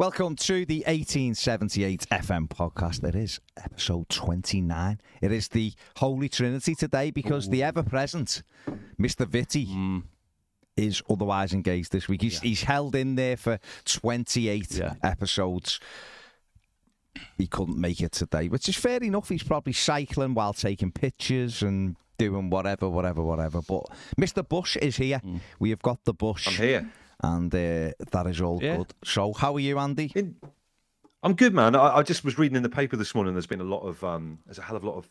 Welcome to the 1878 FM podcast. It is episode 29. It is the Holy Trinity today because the ever present Mr. Vitty Mm. is otherwise engaged this week. He's, he's held in there for 28 Yeah. episodes. He couldn't make it today, which is fair enough. He's probably cycling while taking pictures and doing whatever, whatever, whatever. But Mr. Bush is here. We have got the Bush. I'm here. And uh, that is all Yeah. good. So, how are you, Andy? In, I'm good, man. I, I just was reading in the paper this morning. There's been a lot of, um, there's a hell of a lot of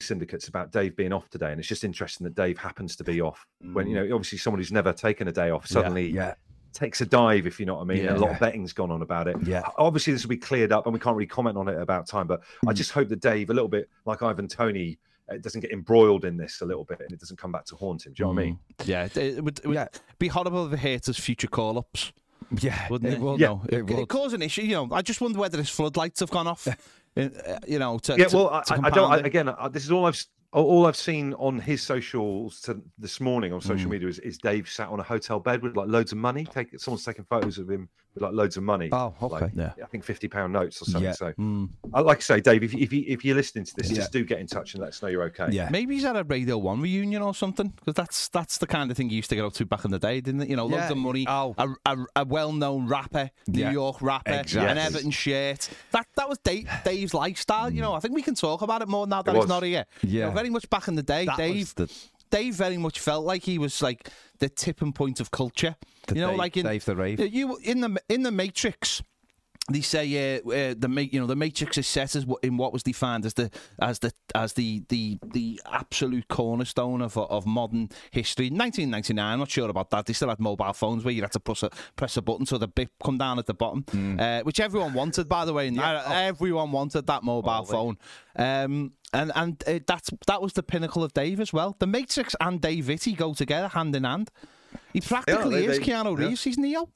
syndicates about Dave being off today, and it's just interesting that Dave happens to be off. When you know, obviously, someone who's never taken a day off suddenly yeah. takes a dive, if you know what I mean. Yeah. a lot Yeah. of betting's gone on about it. Yeah. Obviously, this will be cleared up, and we can't really comment on it about time. But I just hope that Dave, a little bit like Ivan Toney, uh, doesn't get embroiled in this a little bit, and it doesn't come back to haunt him. Do you know what I mean? Yeah, it, it would, it would Yeah. be horrible if it hurt his future call ups, Yeah, wouldn't it? will, Yeah, no, It, it it would. cause an issue. You know, I just wonder whether his floodlights have gone off. uh, you know, to, yeah well to I, I don't I, again I, this is all i've all all i've seen on his socials to this morning on Mm. social media is, is dave sat on a hotel bed with like loads of money take someone's taking photos of him with like loads of money Oh, like, okay. Yeah. i think 50 pound notes or something Yeah. so Mm. I like to say dave if, you- if, you, if you're listening to this Yeah. just do get in touch and let us know you're okay Yeah. Maybe he's at a Radio One reunion or something because that's that's the kind of thing he used to get up to back in the day, didn't it? You know, loads Yeah. of money, Oh. a, a, a well-known rapper, New Yeah. York rapper, Exactly. an Everton shirt. That that was Dave, Dave's lifestyle. You know, I think we can talk about it more now that It he's not here. You know, Yeah. very much back in the day, That was Dave. the- Dave very much felt like he was like the tipping point of culture. The you know, Dave- like in Dave the Rave. You in the in the Matrix. They say uh, uh, the you know the Matrix is set as in what was defined as the as the as the the the absolute cornerstone of of modern history. 1999, I'm not sure about that. They still had mobile phones where you had to press a press a button so the bip come down at the bottom, Hmm. uh, which everyone wanted, by the way. And Oh. Everyone wanted that mobile phone, um, and and uh, that's that was the pinnacle of Dave as well. The Matrix and Dave Vitty go together hand in hand. He practically they- is they- Keanu yeah. Reeves. He's Neo.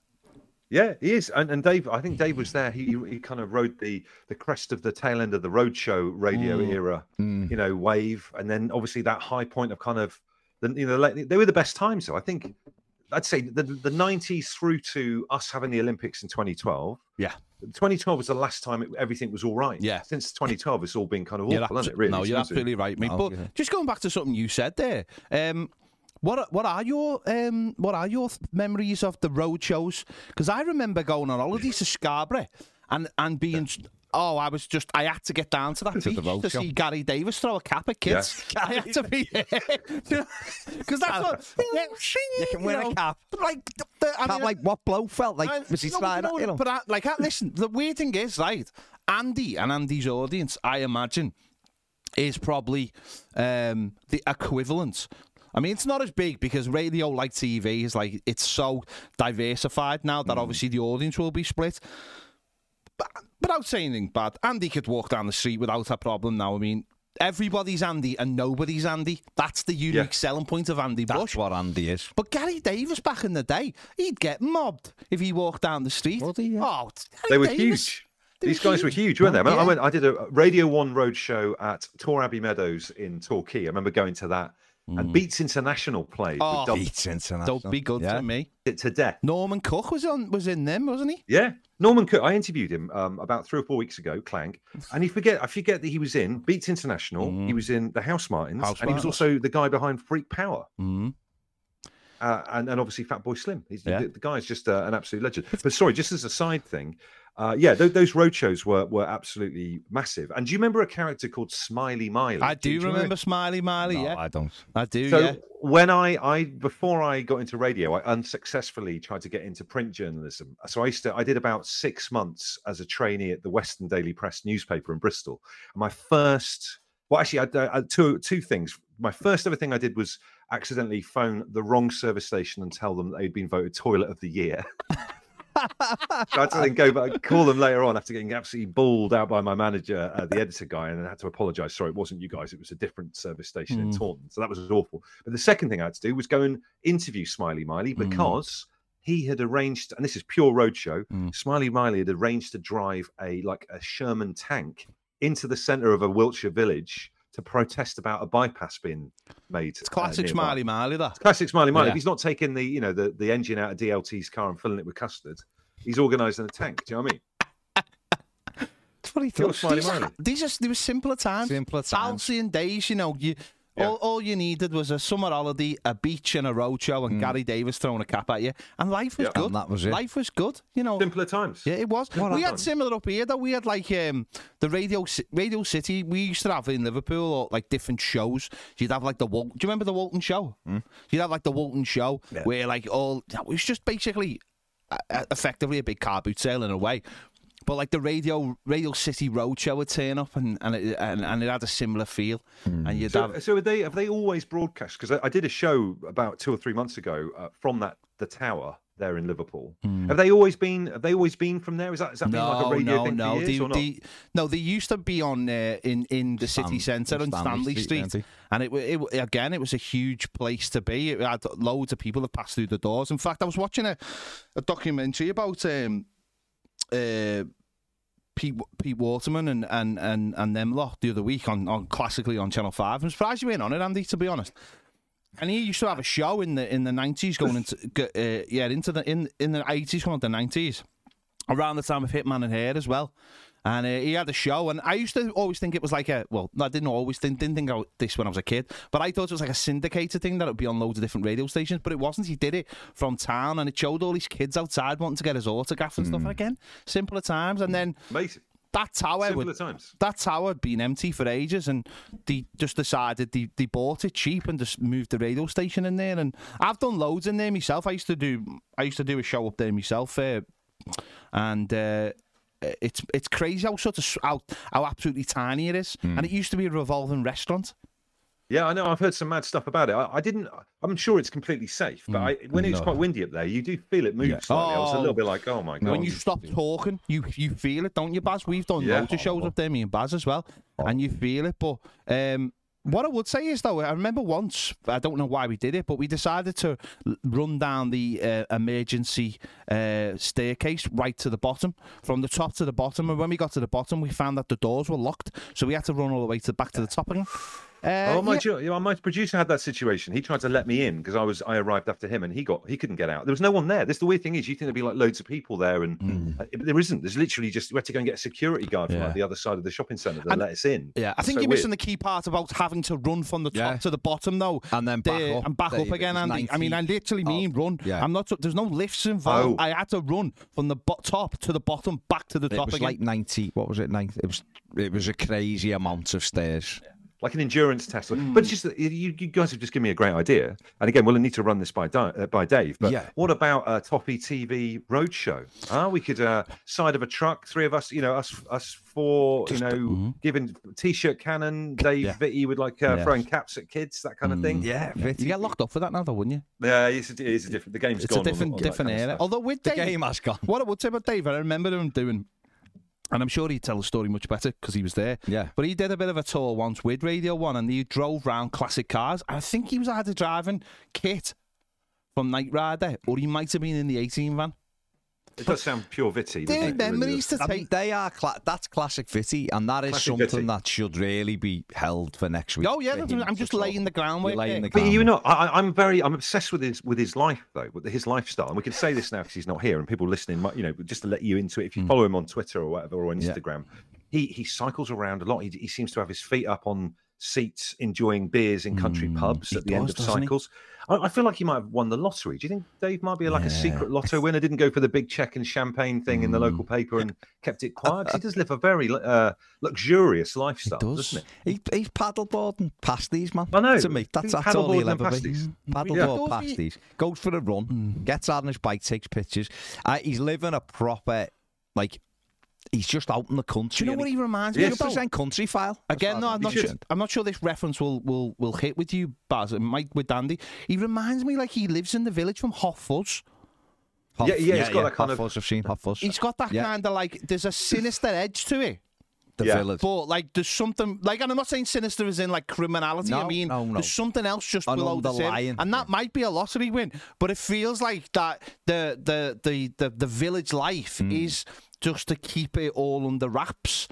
Yeah, he is, and, and Dave. I think Dave was there. He he kind of rode the the crest of the tail end of the roadshow radio Mm. era, you know, wave, and then obviously that high point of kind of the you know they were the best times. So I think I'd say the the nineties through to us having the Olympics in 2012. Yeah. 2012 was the last time it, everything was all right. Yeah. Since 2012, it's all been kind of awful, You're hasn't it? Really? no, you're be honest with you? absolutely right, mate. No, but yeah. just going back to something you said there, um, what are- what are your um, what are your th- memories of the road shows? Because I remember going on holidays to Scarborough and and being. Oh, I was just, I had to get down to that beach road to see Gary Davies throw a cap at kids. I had to be Because that's what, yeah, You can wear a know, cap. Like, the, the, I mean, like what Blow felt like. I- was he no, sliding? no, you know? But I, like, I, listen, the weird thing is, right? Andy and Andy's audience, I imagine, is probably um, the equivalent. I mean, it's not as big because radio, like TV, is like it's so diversified now Mm. that obviously the audience will be split. But without saying anything bad, Andy could walk down the street without a problem now. I mean, everybody's Andy and nobody's Andy. That's the unique Yeah. selling point of Andy That's Bush. what Andy is. But Gary Davies back in the day, he'd get mobbed if he walked down the street. Yeah. Oh, Gary They were Davies. huge. These guys were huge. weren't they? I, mean, I went. I did a Radio One road show at Torre Abbey Meadows in Torquay. I remember going to that, and Beats International played. Oh, with Beats International. Don't be good yeah. to me. it to death. Norman Cook was on was in them, wasn't he? Yeah, Norman Cook. I interviewed him um, about three or four weeks ago, Clank, and you forget. I forget that he was in Beats International. He was in the Housemartins, House and he was also the guy behind Freak Power, Mm. uh, and, and obviously Fatboy Slim. He's Yeah. the, the guy's just uh, an absolute legend. But sorry, just as a side thing, uh, yeah, th- those road shows were were absolutely massive. And do you remember a character called Smiley Miley? I do you remember Smiley Miley. No, yeah, I don't. I do. So yeah. when I, I before I got into radio, I unsuccessfully tried to get into print journalism. So I used to I did about six months as a trainee at the Western Daily Press newspaper in Bristol. And my first, well, actually, I, I, two two things. My first ever thing I did was accidentally phone the wrong service station and tell them they'd been voted toilet of the year. so I had to then go back, call them later on after getting absolutely bawled out by my manager, uh, the editor guy, and I had to apologise. Sorry, it wasn't you guys; it was a different service station in Mm. Taunton. So that was awful. But the second thing I had to do was go and interview Smiley Miley Mm. because he had arranged, and this is pure roadshow. Mm. Smiley Miley had arranged to drive a like a Sherman tank into the centre of a Wiltshire village to to protest about a bypass being made. It's uh, classic nearby. Smiley Marley, that. Classic Smiley Marley. Yeah. If he's not taking the you know the, the engine out of DLT's car and filling it with custard, he's organising a tank. Do you know what I mean? That's what he Kill does. Smiley These, are, these are, they were simpler times. Simpler times. Halcyon days, you know. You, Yeah. all, all you needed was a summer holiday, a beach, and a roadshow, and Gary Davies throwing a cap at you, and life was Yeah. good. And that was it. Life was good, you know. Simpler times. Yeah, it was. What we had done. similar up here That We had like um, the Radio Radio City. We used to have in Liverpool or, like different shows. You'd have like the Wal- Do you remember the Walton Show? You'd have like the Walton Show where like all it was just basically uh, effectively a big car boot sale in a way. But like the Radio Radio City Roadshow would turn up and and it, and, and it had a similar feel. And you'd So, have so are they have they always broadcast? Because I, I did a show about two or three months ago uh, from that the tower there in Liverpool. Have they always been? Have they always been from there? Is that has that been like a radio no, thing no. for years They, or not? they- no, they used to be on uh, in in the city centre on Stanley Stanley Street, Street, and it, wa- it again it was a huge place to be. It had loads of people that passed through the doors. In fact, I was watching a, a documentary about um, uh, Pete, Pete Waterman and, and, and, and them lot the other week on, on classically on Channel Five. I'm surprised you weren't on it, Andy. To be honest. And he used to have a show in the in the nineties, going into uh, yeah into the in in the eighties, going into the nineties, around the time of Hitman and Her as well. And uh, he had a show, and I used to always think it was like a well, I didn't always think didn't think about this when I was a kid, but I thought it was like a syndicated thing that it would be on loads of different radio stations, but it wasn't. He did it from town, and it showed all these kids outside wanting to get his autograph and stuff. And again, simpler times, and then Amazing. that tower Simpler would times. that tower had been empty for ages, and they just decided they, they bought it cheap and just moved the radio station in there. And I've done loads in there myself. I used to do I used to do a show up there myself, uh, and uh, Uh, it's it's crazy how sort of how, how absolutely tiny it is. Hmm. And it used to be a revolving restaurant. Yeah, I know. I've heard some mad stuff about it. I, I didn't. I'm sure it's completely safe, but hmm. I, when it's No. quite windy up there, you do feel it move Yeah. slightly. I was a Oh. little bit like, oh my god. when you stop talking, you you feel it, don't you, Baz? We've done Yeah. loads of shows up there, me and Baz as well, and you feel it. But um, what I would say is though, I remember once, I don't know why we did it, but we decided to run down the uh, emergency uh, staircase right to the bottom, from the top to the bottom. And when we got to the bottom, we found that the doors were locked, so we had to run all the way to back to the top again. Uh, Oh my! yeah. jo- you know, my producer had that situation. He tried to let me in because I was I arrived after him, and he got he couldn't get out. There was no one there. This the weird thing is, you think there'd be like loads of people there, and Hmm. uh, there isn't. There's literally just we had to go and get a security guard from Yeah. like the other side of the shopping centre to And- let us in. Yeah, I think So you're weird. missing the key part about having to run from the top Yeah. to the bottom, though. And then back The- up. and back There up again, It's Andy. I mean, I literally mean run. Yeah. I'm not. There's no lifts involved. Oh. I had to run from the bo- top to the bottom, back to the It top It was again. like ninety. What was it? Ninety. It was. It was a crazy amount of stairs. Like an endurance test. Hmm. But it's just you, you guys have just given me a great idea. And again, we'll need to run this by Di- uh, by Dave. But Yeah. what about a Toppy TV roadshow? Ah, we could uh, side of a truck, three of us. You know, us us four. you know, giving t-shirt cannon. Dave Yeah. Vitty would like uh, Yeah. throwing caps at kids, that kind of thing. Yeah, you get locked up for that now, though, wouldn't you? Yeah, it's a, it is a different. The game's It's gone. It's a on- different, on that different kind of era. Although with The Dave, game has gone. what I would say about Dave, I remember him doing, and I'm sure he'd tell the story much better because he was there. Yeah. But he did a bit of a tour once with Radio One, and he drove round classic cars. I think he was either driving Kit from Knight Rider, or he might have been in the A-Team van. It does sound pure Vitty. doesn't They're it? It really memories to um, take. they are. Cla- that's classic Vitty, and that is Classic something Vitty. that should really be held for next week. Oh yeah, for that's- him I'm to just talk. laying the groundwork. You're laying there. the But you groundwork. know, I, I'm very, I'm obsessed with his with his life though, with his lifestyle, and we can say this now because he's not here, and people listening, might, you know, just to let you into it. If you hmm. follow him on Twitter or whatever, or on Yeah. Instagram, he he cycles around a lot. He, he seems to have his feet up on seats, enjoying beers in country pubs at the end of cycles. I, I feel like he might have won the lottery. Do you think Dave might be like a secret lotto winner? Didn't go for the big check and champagne thing in the local paper and kept it quiet. 'Cause he does live a very uh, luxurious lifestyle, does. doesn't it? He, he's paddleboarding past these, man. I know. To me, that's, that's all he'll ever past be. these. Paddleboard Yeah. past these. Goes for a run, gets out on his bike, takes pictures. Uh, he's living a proper, like, he's just out in the country. Do you know what he reminds me about? 100% Countryfile. Again, no, I'm not sure. I'm not sure this reference will will will hit with you, Baz. It might with Dandy. He reminds me like he lives in the village from Hot Fuzz. Hot- Yeah, yeah, it's got that kind Hot of- Fuzz, I've seen Hot Fuzz. He's got that Yeah. kind of like there's a sinister edge to it. the Yeah. village. But like there's something like and I'm not saying sinister as in like criminality. I mean no, no. there's something else just An below the surface. underlying, And that might be a lottery win. But it feels like that the the the the, the village life Hmm. is just to keep it all under wraps.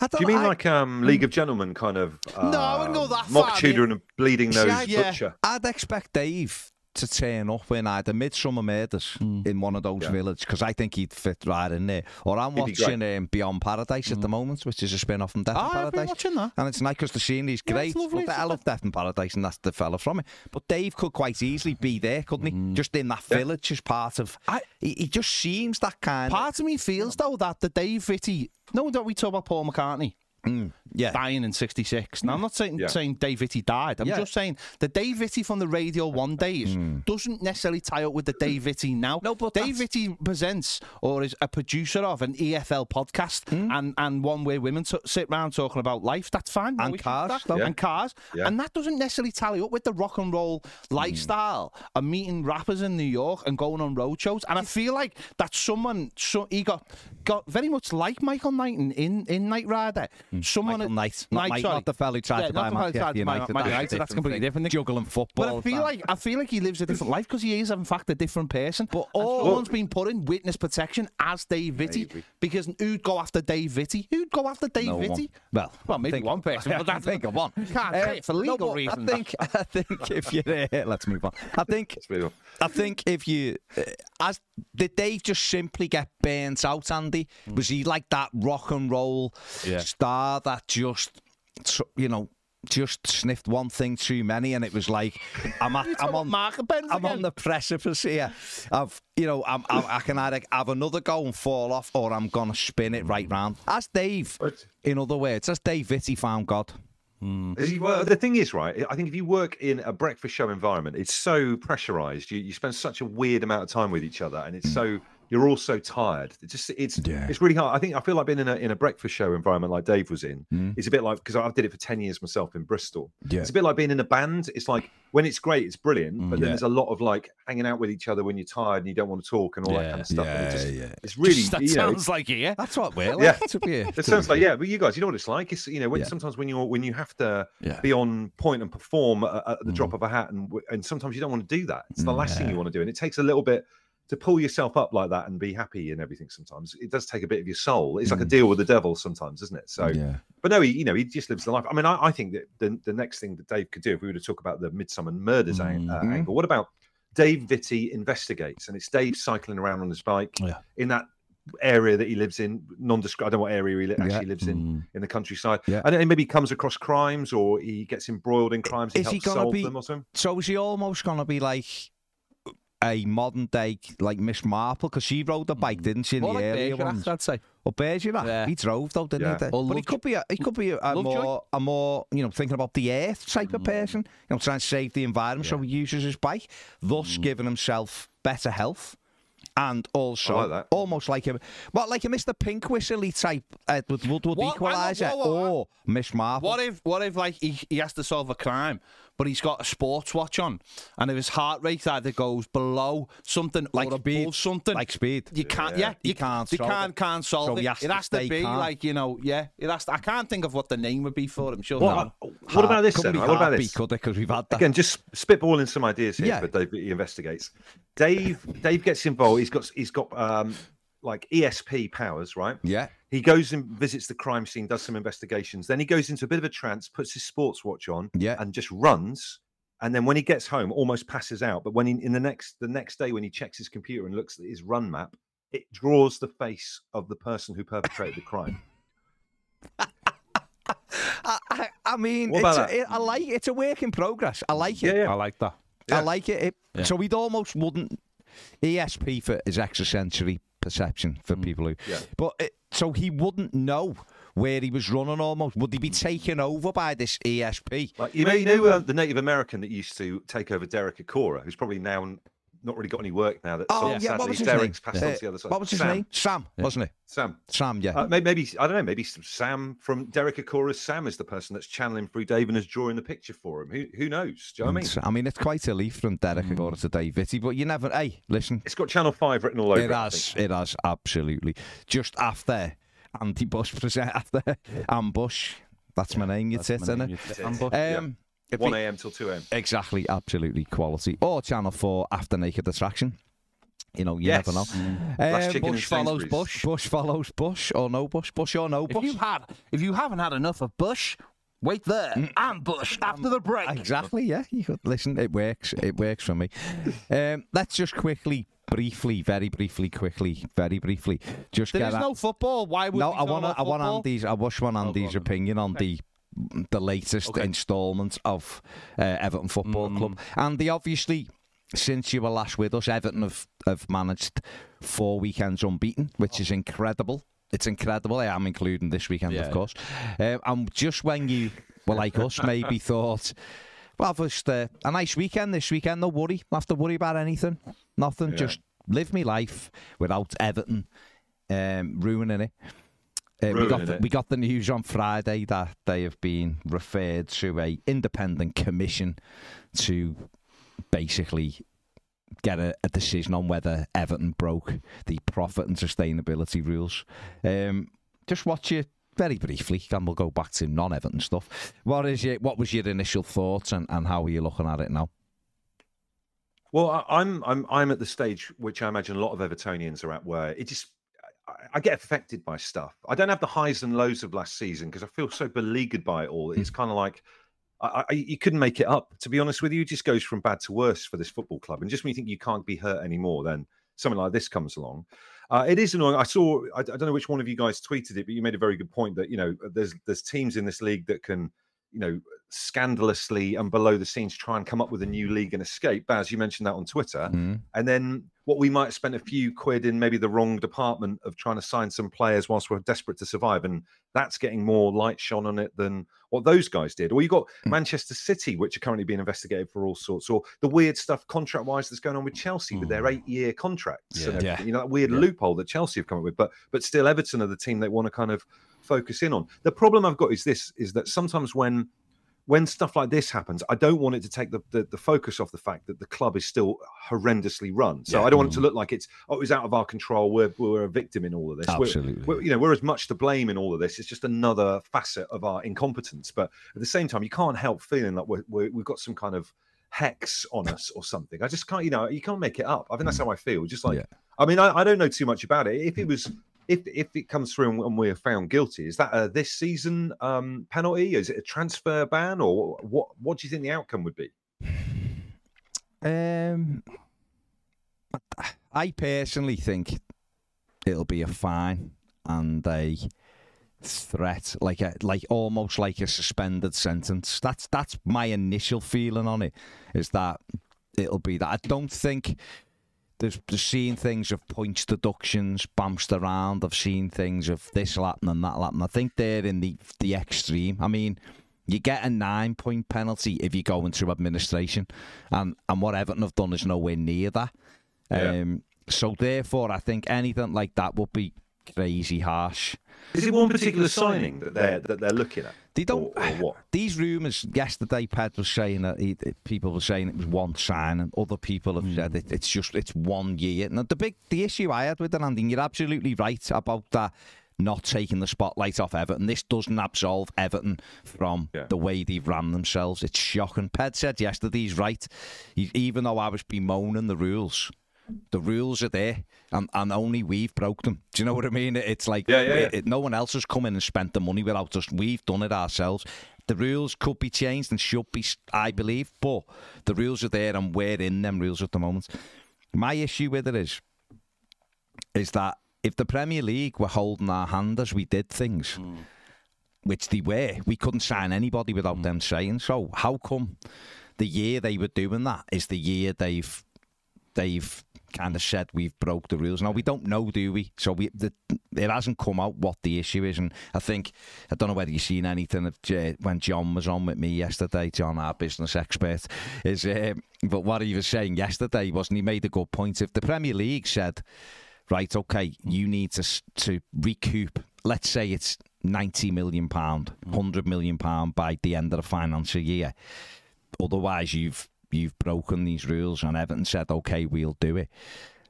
I Do you mean I- like um, League of Gentlemen kind of? Um, No, I wouldn't go that Mock far, Tudor mate. and a bleeding nose I- yeah. butcher. I'd expect Dave to turn up in either Midsomer Murders mm. in one of those Yeah. villages because I think he'd fit right in there. Or I'm be watching um, Beyond Paradise at the mm. moment, which is a spin off from Death ah, been Paradise. watching that. And it's nice because the scenery's Yeah, great. lovely, I love Death in Paradise, and that's the fella from it. But Dave could quite easily be there, couldn't he? Mm. Just in that village as part of. I- he, he just seems that kind. Part of me feels though that the Dave Vitty. No, that we talk about Paul McCartney Mm, yeah. dying in '66. Now I'm mm. not saying Yeah. saying Dave Vitty died. I'm Yeah. just saying the Dave Vitty from the Radio One days mm. doesn't necessarily tie up with the Dave Vitty now. No, but Dave Vitty presents or is a producer of an EFL podcast mm. and and one where women t- sit around talking about life. That's fine. And cars, though. and cars, Yeah. and that doesn't necessarily tally up with the rock and roll lifestyle of meeting rappers in New York and going on road shows. And I feel like that someone, so he got got very much like Michael Knighton in in Knight Rider. Someone Michael Knight, not, Mike, sorry. not the fella who tried Yeah, to buy the fella Manchester tried United. Man That's a United, that's completely different thing. Juggling football. But I feel that. like I feel like he lives a different life because he is in fact a different person. But all- someone's been put in witness protection as Dave Vitty Maybe. because who'd go after Dave Vitty? Who'd go after Dave No. Vitty? Well, well, maybe think- one person, but I that's think of one. Can't say it for legal but reasons. I think, I think if you uh, let's move on. I think Let's move on. I think if you, uh, as did Dave just simply get burnt out, Andy? Was he like that rock and roll Yeah. star that just, you know, just sniffed one thing too many, and it was like, I'm at, I'm on. Mark I'm on the precipice here of, you know, I'm, I'm, I can either have another go and fall off, or I'm gonna spin it right round. As Dave, But- in other words, as Dave Vitty found God. Hmm. He- well, the thing is, right? I think if you work in a breakfast show environment, it's so pressurized. You, you spend such a weird amount of time with each other, and it's hmm. so you're all so tired. It's just it's Yeah. it's really hard. I think I feel like being in a in a breakfast show environment like Dave was in. It's a bit like because I did it for ten years myself in Bristol. Yeah. It's a bit like being in a band. It's like when it's great, it's brilliant, but then there's a lot of like hanging out with each other when you're tired and you don't want to talk and all that kind of stuff. and it just, yeah. It's really that you know, sounds like. Yeah. That's what we're like Yeah. to be. it sounds like yeah, but you guys, you know what it's like. It's you know when Yeah. sometimes when you're when you have to Yeah. be on point and perform at, at the Mm. drop of a hat, and and sometimes you don't want to do that. It's the last thing you want to do, and it takes a little bit to pull yourself up like that and be happy and everything. Sometimes it does take a bit of your soul. It's like a deal with the devil sometimes, isn't it? So, Mm. Yeah. but no, he you know he just lives the life. I mean, I, I think that the the next thing that Dave could do if we were to talk about the Midsomer Murders uh, Mhm. angle, what about Dave Vitty investigates, and it's Dave cycling around on his bike Yeah. in that area that he lives in, nondescript. I don't know what area he actually Yeah. lives in in the countryside. Yeah. And maybe he comes across crimes, or he gets embroiled in crimes. He Is he gonna solve be- them or something. So is he almost going to be like a modern day like Miss Marple? Because she rode the bike, didn't she? In More the like earlier Bergerac, ones. I'd say. Well, Bergerac, Yeah. he drove though, didn't Yeah. he? Or but he could be a, he could be a, a more a more you know thinking about the earth type Mm. of person. You know, trying to save the environment, so he uses his bike, thus Mm. giving himself better health. And also, like almost like a, what, like a Mr. Pink Whistly type Edward Woodward What- hang Equalizer whoa, whoa, whoa. or Miss Marple. What if, what if, like, he, he has to solve a crime, but he's got a sports watch on, and if his heart rate either goes below something Like or speed, above something, like speed. you can't. Yeah. Yeah, He you can't You can't it. can't solve So it. he has it has to stay be calm. like you know, yeah. It has. To, I can't think of what the name would be for him. Sure. What, what about this then? right? What about heartbeat, this? Could because we've had that. Again, just spitballing some ideas here, Yeah. but Dave he investigates. Dave Dave gets involved. He's got he's got um like ESP powers, right? yeah. He goes and visits the crime scene, does some investigations. Then he goes into a bit of a trance, puts his sports watch on, Yeah. and just runs. And then when he gets home, almost passes out. But when he, in the next the next day, when he checks his computer and looks at his run map, it draws the face of the person who perpetrated the crime. I, I, I mean, it's a, it, I like it's a work in progress. I like it. Yeah, yeah. I like that. I like it. it Yeah. So we'd almost wouldn't ESP for his extrasensory perception for people who. Yeah. But it, so he wouldn't know where he was running. Almost would he be taken over by this ESP? Like you know, you know uh, the Native American that used to take over Derek Acorah, who's probably now not really got any work now. That Oh yeah, sadly what was his Derek's name? passed on Uh, to the other side. what was his Sam. name? Sam, wasn't it? Sam. Sam, yeah. Uh, may- maybe I don't know. Maybe Sam from Derek Acorah's Sam is the person that's channeling through Dave and is drawing the picture for him. Who who knows? Do you know what I mean? I mean, it's quite a leap from Derek Acorah to Dave Vitty, but you never. Hey, listen, It's got Channel Five written all over it it. Has, think. it has absolutely. Just after Andy Bush present after Ambush. That's my name. You tit, isn't it? Um, if 1 a.m. till two a.m. Exactly, absolutely quality. Or Channel 4 after Naked Attraction. You know, you Yes. never know. Last Um, chicken in Bush follows Sainsbury's. Bush. Bush follows Bush, or no Bush, Bush or no Bush. If Bush. you had, if you haven't had enough of Bush, wait there. I'm Bush after the break. Exactly, yeah. You could listen. It works. It works for me. Um, let's just quickly, briefly, very briefly, quickly, very briefly, just There get is at- no football. Why would no. we I want. about I want football? Andy's. I wish one Andy's go on. opinion on the the latest Okay. instalment of uh, Everton Football Club. And Andy, obviously, since you were last with us, Everton have have managed four weekends unbeaten, which is incredible. It's incredible. I am including this weekend, Yeah, of course. Um, and just when you were like us, maybe thought. Well, just uh, a nice weekend this weekend. No worry. Have to worry about anything. Nothing. Yeah. Just live my life without Everton um, ruining it. Uh, we got the, we got the news on Friday that they have been referred to a independent commission to basically get a, a decision on whether Everton broke the profit and sustainability rules. Um, just watch it very briefly, and we'll go back to non-Everton stuff. What is your what was your initial thoughts, and, and how are you looking at it now? Well, I- I'm I'm I'm at the stage which I imagine a lot of Evertonians are at, where it just I, get affected by stuff. I don't have the highs and lows of last season because I feel so beleaguered by it all. It's kind of like I, I, you couldn't make it up. To be honest with you, it just goes from bad to worse for this football club. And just when you think you can't be hurt anymore, then something like this comes along. Uh, it is annoying. I saw. I, I don't know which one of you guys tweeted it, but you made a very good point that you know there's there's teams in this league that can you know, scandalously and below the scenes try and come up with a new league and escape. Baz, you mentioned that on Twitter. Mm. And then what we might have spent a few quid in maybe the wrong department of trying to sign some players whilst we're desperate to survive. And that's getting more light shone on it than what those guys did. Or you got Mm. Manchester City, which are currently being investigated for all sorts, or the weird stuff contract wise that's going on with Chelsea with their Mm. eight year contracts. Yeah. Yeah. You know, that weird Yeah. loophole that Chelsea have come up with. But but still Everton are the team they want to kind of focus in on. The problem I've got is this is that sometimes when when stuff like this happens, I don't want it to take the, the, the focus off the fact that the club is still horrendously run. So Yeah. I don't want it to mm-hmm. look like it's oh, it was out of our control. We're we're a victim in all of this. We're- Absolutely. we're, you know, we're as much to blame in all of this. It's just another facet of our incompetence. But at the same time, you can't help feeling like we're, we're, we've got some kind of hex on us or something. I just can't, you know, you can't make it up. I think that's how I feel. Just like, Yeah. I mean, I, I don't know too much about it. If it was, if if it comes through and, and we're found guilty, is that a this season um, penalty? Is it a transfer ban, or what? What do you think the outcome would be? Um, I personally think it'll be a fine and a threat, like a like almost like a suspended sentence. That's that's my initial feeling on it. Is that it'll be that. I don't think. There's, there's seen things of points deductions bounced around. I've seen things of this Latin and that Latin. I think they're in the the extreme. I mean, you get a nine point penalty if you go into administration, and and what Everton have done is nowhere near that. Yeah. Um, so therefore, I think anything like that would be crazy harsh. Is it one particular signing that they're that they're looking at? They don't. or, or what? These rumours yesterday, Ped was saying that he, people were saying it was one sign, and other people have said hmm. it, it's just it's one year. Now the big the issue I had with it, Andy, and you're absolutely right about that. Not taking the spotlight off Everton. This doesn't absolve Everton from Yeah. the way they've ran themselves. It's shocking. Ped said yesterday he's right. He, even though I was bemoaning the rules, the rules are there, and, and only we've broke them. Do you know what I mean? It's like Yeah, yeah, it- yeah. it- no one else has come in and spent the money without us. We've done it ourselves. The rules could be changed and should be, I believe, but the rules are there, and we're in them rules at the moment. My issue with it is, is that if the Premier League were holding our hand as we did things, hmm. which they were, we couldn't sign anybody without hmm. them saying so. How come the year they were doing that is the year they've they've kind of said we've broke the rules. Now we don't know, do we? So we the, it hasn't come out what the issue is, and I think I don't know whether you've seen anything of J- when John was on with me yesterday. John, our business expert, is um, but what he was saying yesterday wasn't he made a good point. If the Premier League said, right, okay, you need to to recoup, let's say it's ninety million pound, hundred million pound by the end of the financial year. Otherwise, you've you've broken these rules, and Everton said, "Okay, we'll do it."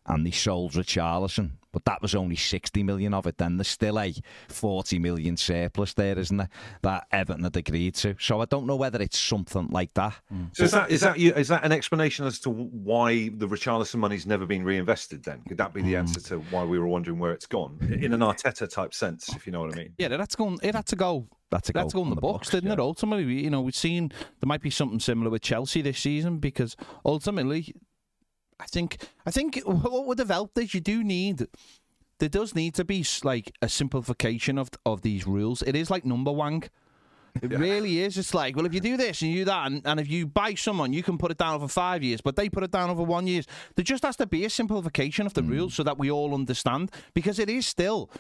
And they sold Richarlison, but that was only 60 million of it. Then there's still a 40 million surplus there, isn't there? That Everton had agreed to. So I don't know whether it's something like that. Hmm. So is that is that you, is that an explanation as to why the Richarlison money's never been reinvested? Then could that be the hmm. answer to why we were wondering where it's gone in an Arteta type sense, if you know what I mean? Yeah, that's gone. It had to go. That's a That's goal going on the the books, books, didn't it? Ultimately, you know, we've seen there might be something similar with Chelsea this season because ultimately, I think I think what would have helped is you do need there does need to be like a simplification of of these rules. It is like number one. It really is. It's like, well, if you do this and you do that, and, and if you buy someone, you can put it down over five years, but they put it down over one year. There just has to be a simplification of the hmm. rules so that we all understand, because it is still,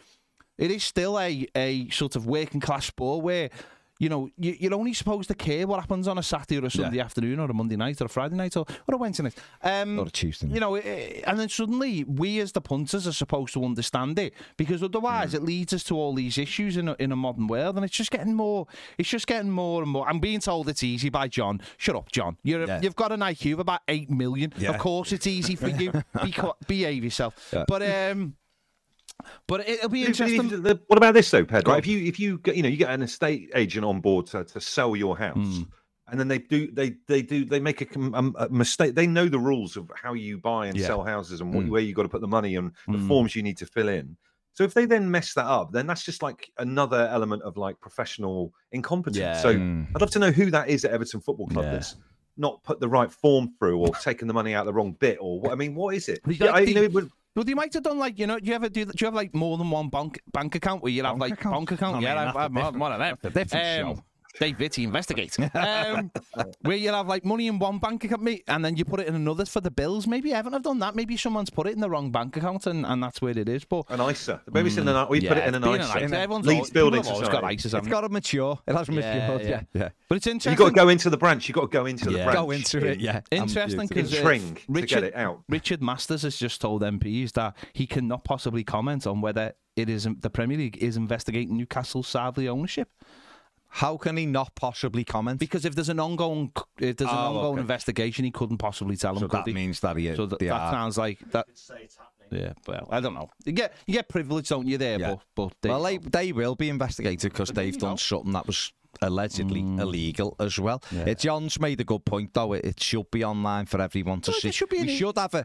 it is still a a sort of working class sport where. You know, you, you're only supposed to care what happens on a Saturday or a Sunday afternoon or a Monday night or a Friday night or, or a Wednesday night. Um, Or a Tuesday night. You know, eh, and then suddenly we as the punters are supposed to understand it because otherwise it leads us to all these issues in a, in a modern world and it's just getting more, it's just getting more and more. I'm being told it's easy by John. Shut up, John. You're a, Yeah. You've got an IQ of about 8 million. Yeah. Of course it's easy for you. Be, behave yourself. Yeah. But, um, but it'll be interesting. what about this though, Pedro? Right? If you if you get you know you get an estate agent on board to, to sell your house, Hmm. and then they do they they do they make a, com- um, a mistake. They know the rules of how you buy and Yeah. sell houses and what, Mm. where you got to put the money and the Mm. forms you need to fill in. So if they then mess that up, then that's just like another element of like professional incompetence. Yeah. So Mm. I'd love to know who that is at Everton Football Club Yeah. that's not put the right form through or taken the money out the wrong bit or what. I mean, what is it? The- Yeah, I, the- you know, it would- Well, they might have done like you know. Do you ever do? Do you have like more than one bank bank account where you have Bank like account? bank account? I yeah, mean, I've, I've, I've one of them. that's a different Um, show. Dave Vitty investigate. Um, where you'll have like money in one bank account, me- and then you put it in another for the bills. Maybe Evan haven't done that. Maybe someone's put it in the wrong bank account, and, and that's where it is. But an ISA. Maybe it's in an we put it in an Mm. being ISA. Everyone's Leeds always, Building people have always got Society. ISAs. It's haven't got to mature. It has they? matured. Yeah, yeah. But it's interesting. You've got to go into the branch. You've got to go into the branch. Go into it. Yeah. Interesting because in uh, Tring to Richard, get it out. Richard Masters has just told MPs that he cannot possibly comment on whether it is the Premier League is investigating Newcastle's Sadly ownership. How can he not possibly comment? Because if there's an ongoing if there's an Oh, ongoing okay. investigation, he couldn't possibly tell him. so could that he? means that he. so that, they that are- sounds like that. Yeah, well, I don't know. You get you get privilege, don't you? There, Yeah. but but they, Well, they, they will be investigated because they've done go. something that was allegedly Mm. illegal as well. Uh, John's made a good point though. It, it should be online for everyone to see. should be we an- should have a.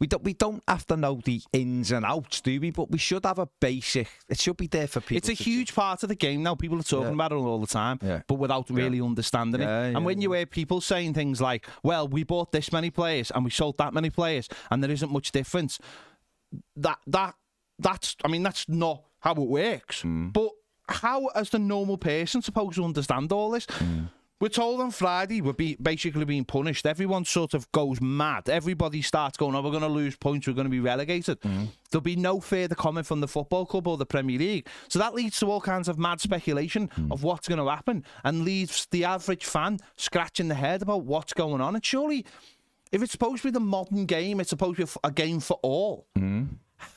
We don't. We don't have to know the ins and outs, do we? But we should have a basic. It should be there for people. It's a huge part of the game now. People are talking Yeah. about it all the time, Yeah. but without really understanding Yeah, it. yeah, and when you hear people saying things like, "Well, we bought this many players and we sold that many players, and there isn't much difference," that that that's I mean that's not how it works. Mm. But how, as the normal person, supposed to understand all this? Mm. We're told on Friday we're be, basically being punished. Everyone sort of goes mad. Everybody starts going, "Oh, we're going to lose points. We're going to be relegated." Mm. There'll be no further comment from the football club or the Premier League. So that leads to all kinds of mad speculation Mm. of what's going to happen, and leaves the average fan scratching their head about what's going on. And surely, if it's supposed to be the modern game, it's supposed to be a game for all.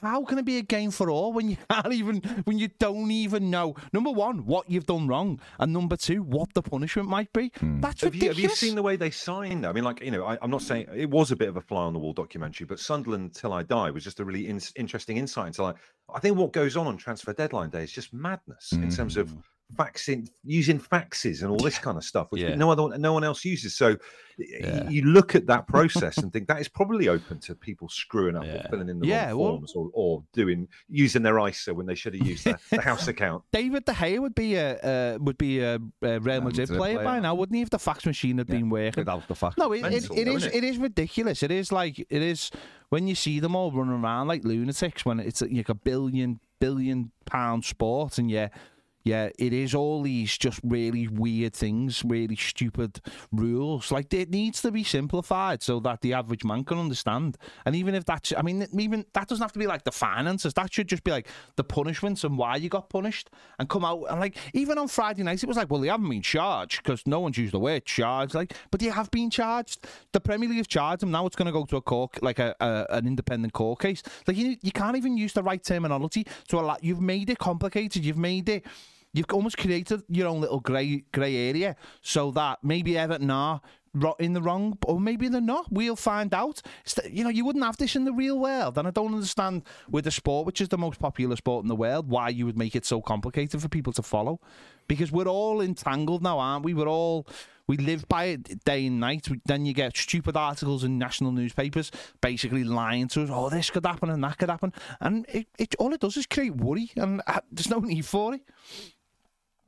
How can it be a game for all when you can't even when you don't even know number one what you've done wrong and number two what the punishment might be? Hmm. That's Have you, ridiculous. have you seen the way they signed? I mean, like you know, I, I'm not saying it was a bit of a fly on the wall documentary, but Sunderland Till I Die was just a really in, interesting insight into like I think what goes on on transfer deadline day is just madness in terms of hmm. Faxing, using faxes and all this kind of stuff, which Yeah. no other no one else uses. So y- you look at that process and think that is probably open to people screwing up or filling in the Yeah, wrong well- forms or, or doing using their ISA when they should have used the, the house account. David De Gea would be a uh, would be a, a Real Madrid Madrid player, by now, wouldn't he? If the fax machine had been working. without the fact. No, it, it, Mental, it though, is isn't it is ridiculous. It is like it is when you see them all running around like lunatics when it's like a billion billion pound sport and yeah. Yeah, it is all these just really weird things, really stupid rules. Like it needs to be simplified so that the average man can understand. And even if that's, I mean, even that doesn't have to be like the finances. That should just be like the punishments and why you got punished, and come out and like even on Friday night, it was like, well, they haven't been charged because no one's used the word charged. Like, but they have been charged. The Premier League have charged them. Now it's going to go to a court, like a, a an independent court case. Like you, you can't even use the right terminology to allow. You've made it complicated. You've made it. You've almost created your own little grey grey area so that maybe Everton are in the wrong, or maybe they're not. We'll find out. You know, you wouldn't have this in the real world, and I don't understand with the sport, which is the most popular sport in the world, why you would make it so complicated for people to follow. Because we're all entangled now, aren't we? We're all we live by it day and night. Then you get stupid articles in national newspapers basically lying to us. Oh, this could happen and that could happen, and it, it all it does is create worry, and uh, there's no need for it.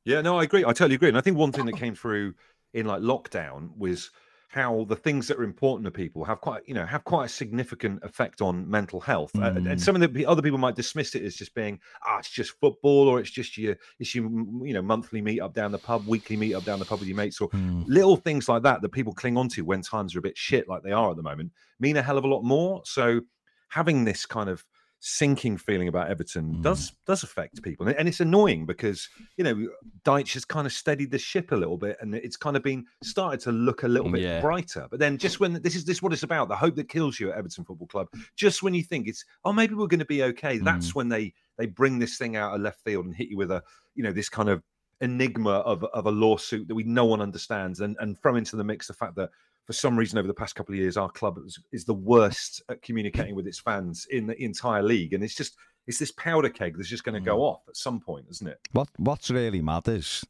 Yeah, no, I agree. I totally agree. And I think one thing that came through in like lockdown was how the things that are important to people have quite, you know, have quite a significant effect on mental health. Uh, Mm. and some of the other people might dismiss it as just being, ah, it's just football, or it's just your, it's your, mm, you know, monthly meet up down the pub, weekly meet up down the pub with your mates, or little things like that that people cling on to when times are a bit shit, like they are at the moment, mean a hell of a lot more. So having this kind of sinking feeling about Everton Mm. does does affect people, and it's annoying because you know Dyche has kind of steadied the ship a little bit, and it's kind of been started to look a little bit Yeah. brighter. But then, just when this is this is what it's about, the hope that kills you at Everton Football Club. Just when you think it's oh maybe we're going to be okay, Mm. that's when they they bring this thing out of left field and hit you with a you know this kind of enigma of of a lawsuit that we no one understands, and and throw into the mix the fact that for some reason over the past couple of years our club is, is the worst at communicating with its fans in the entire league, and it's just it's this powder keg that's just going to Mm. go off at some point, isn't it? What What's really mad is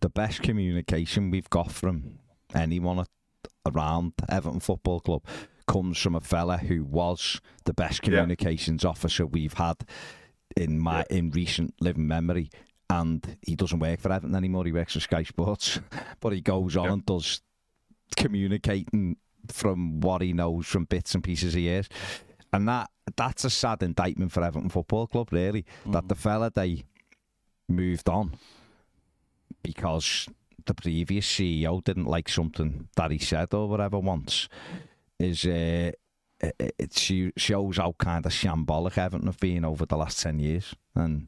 the best communication we've got from anyone at, around Everton Football Club comes from a fella who was the best Yeah. communications officer we've had in my in recent living memory. And he doesn't work for Everton anymore. He works for Sky Sports, but he goes on Yeah. and does communicating from what he knows from bits and pieces he is. And that that's a sad indictment for Everton Football Club, really. That the fella they moved on because the previous CEO didn't like something that he said or whatever once is uh, it, shows how kind of shambolic Everton have been over the last 10 years and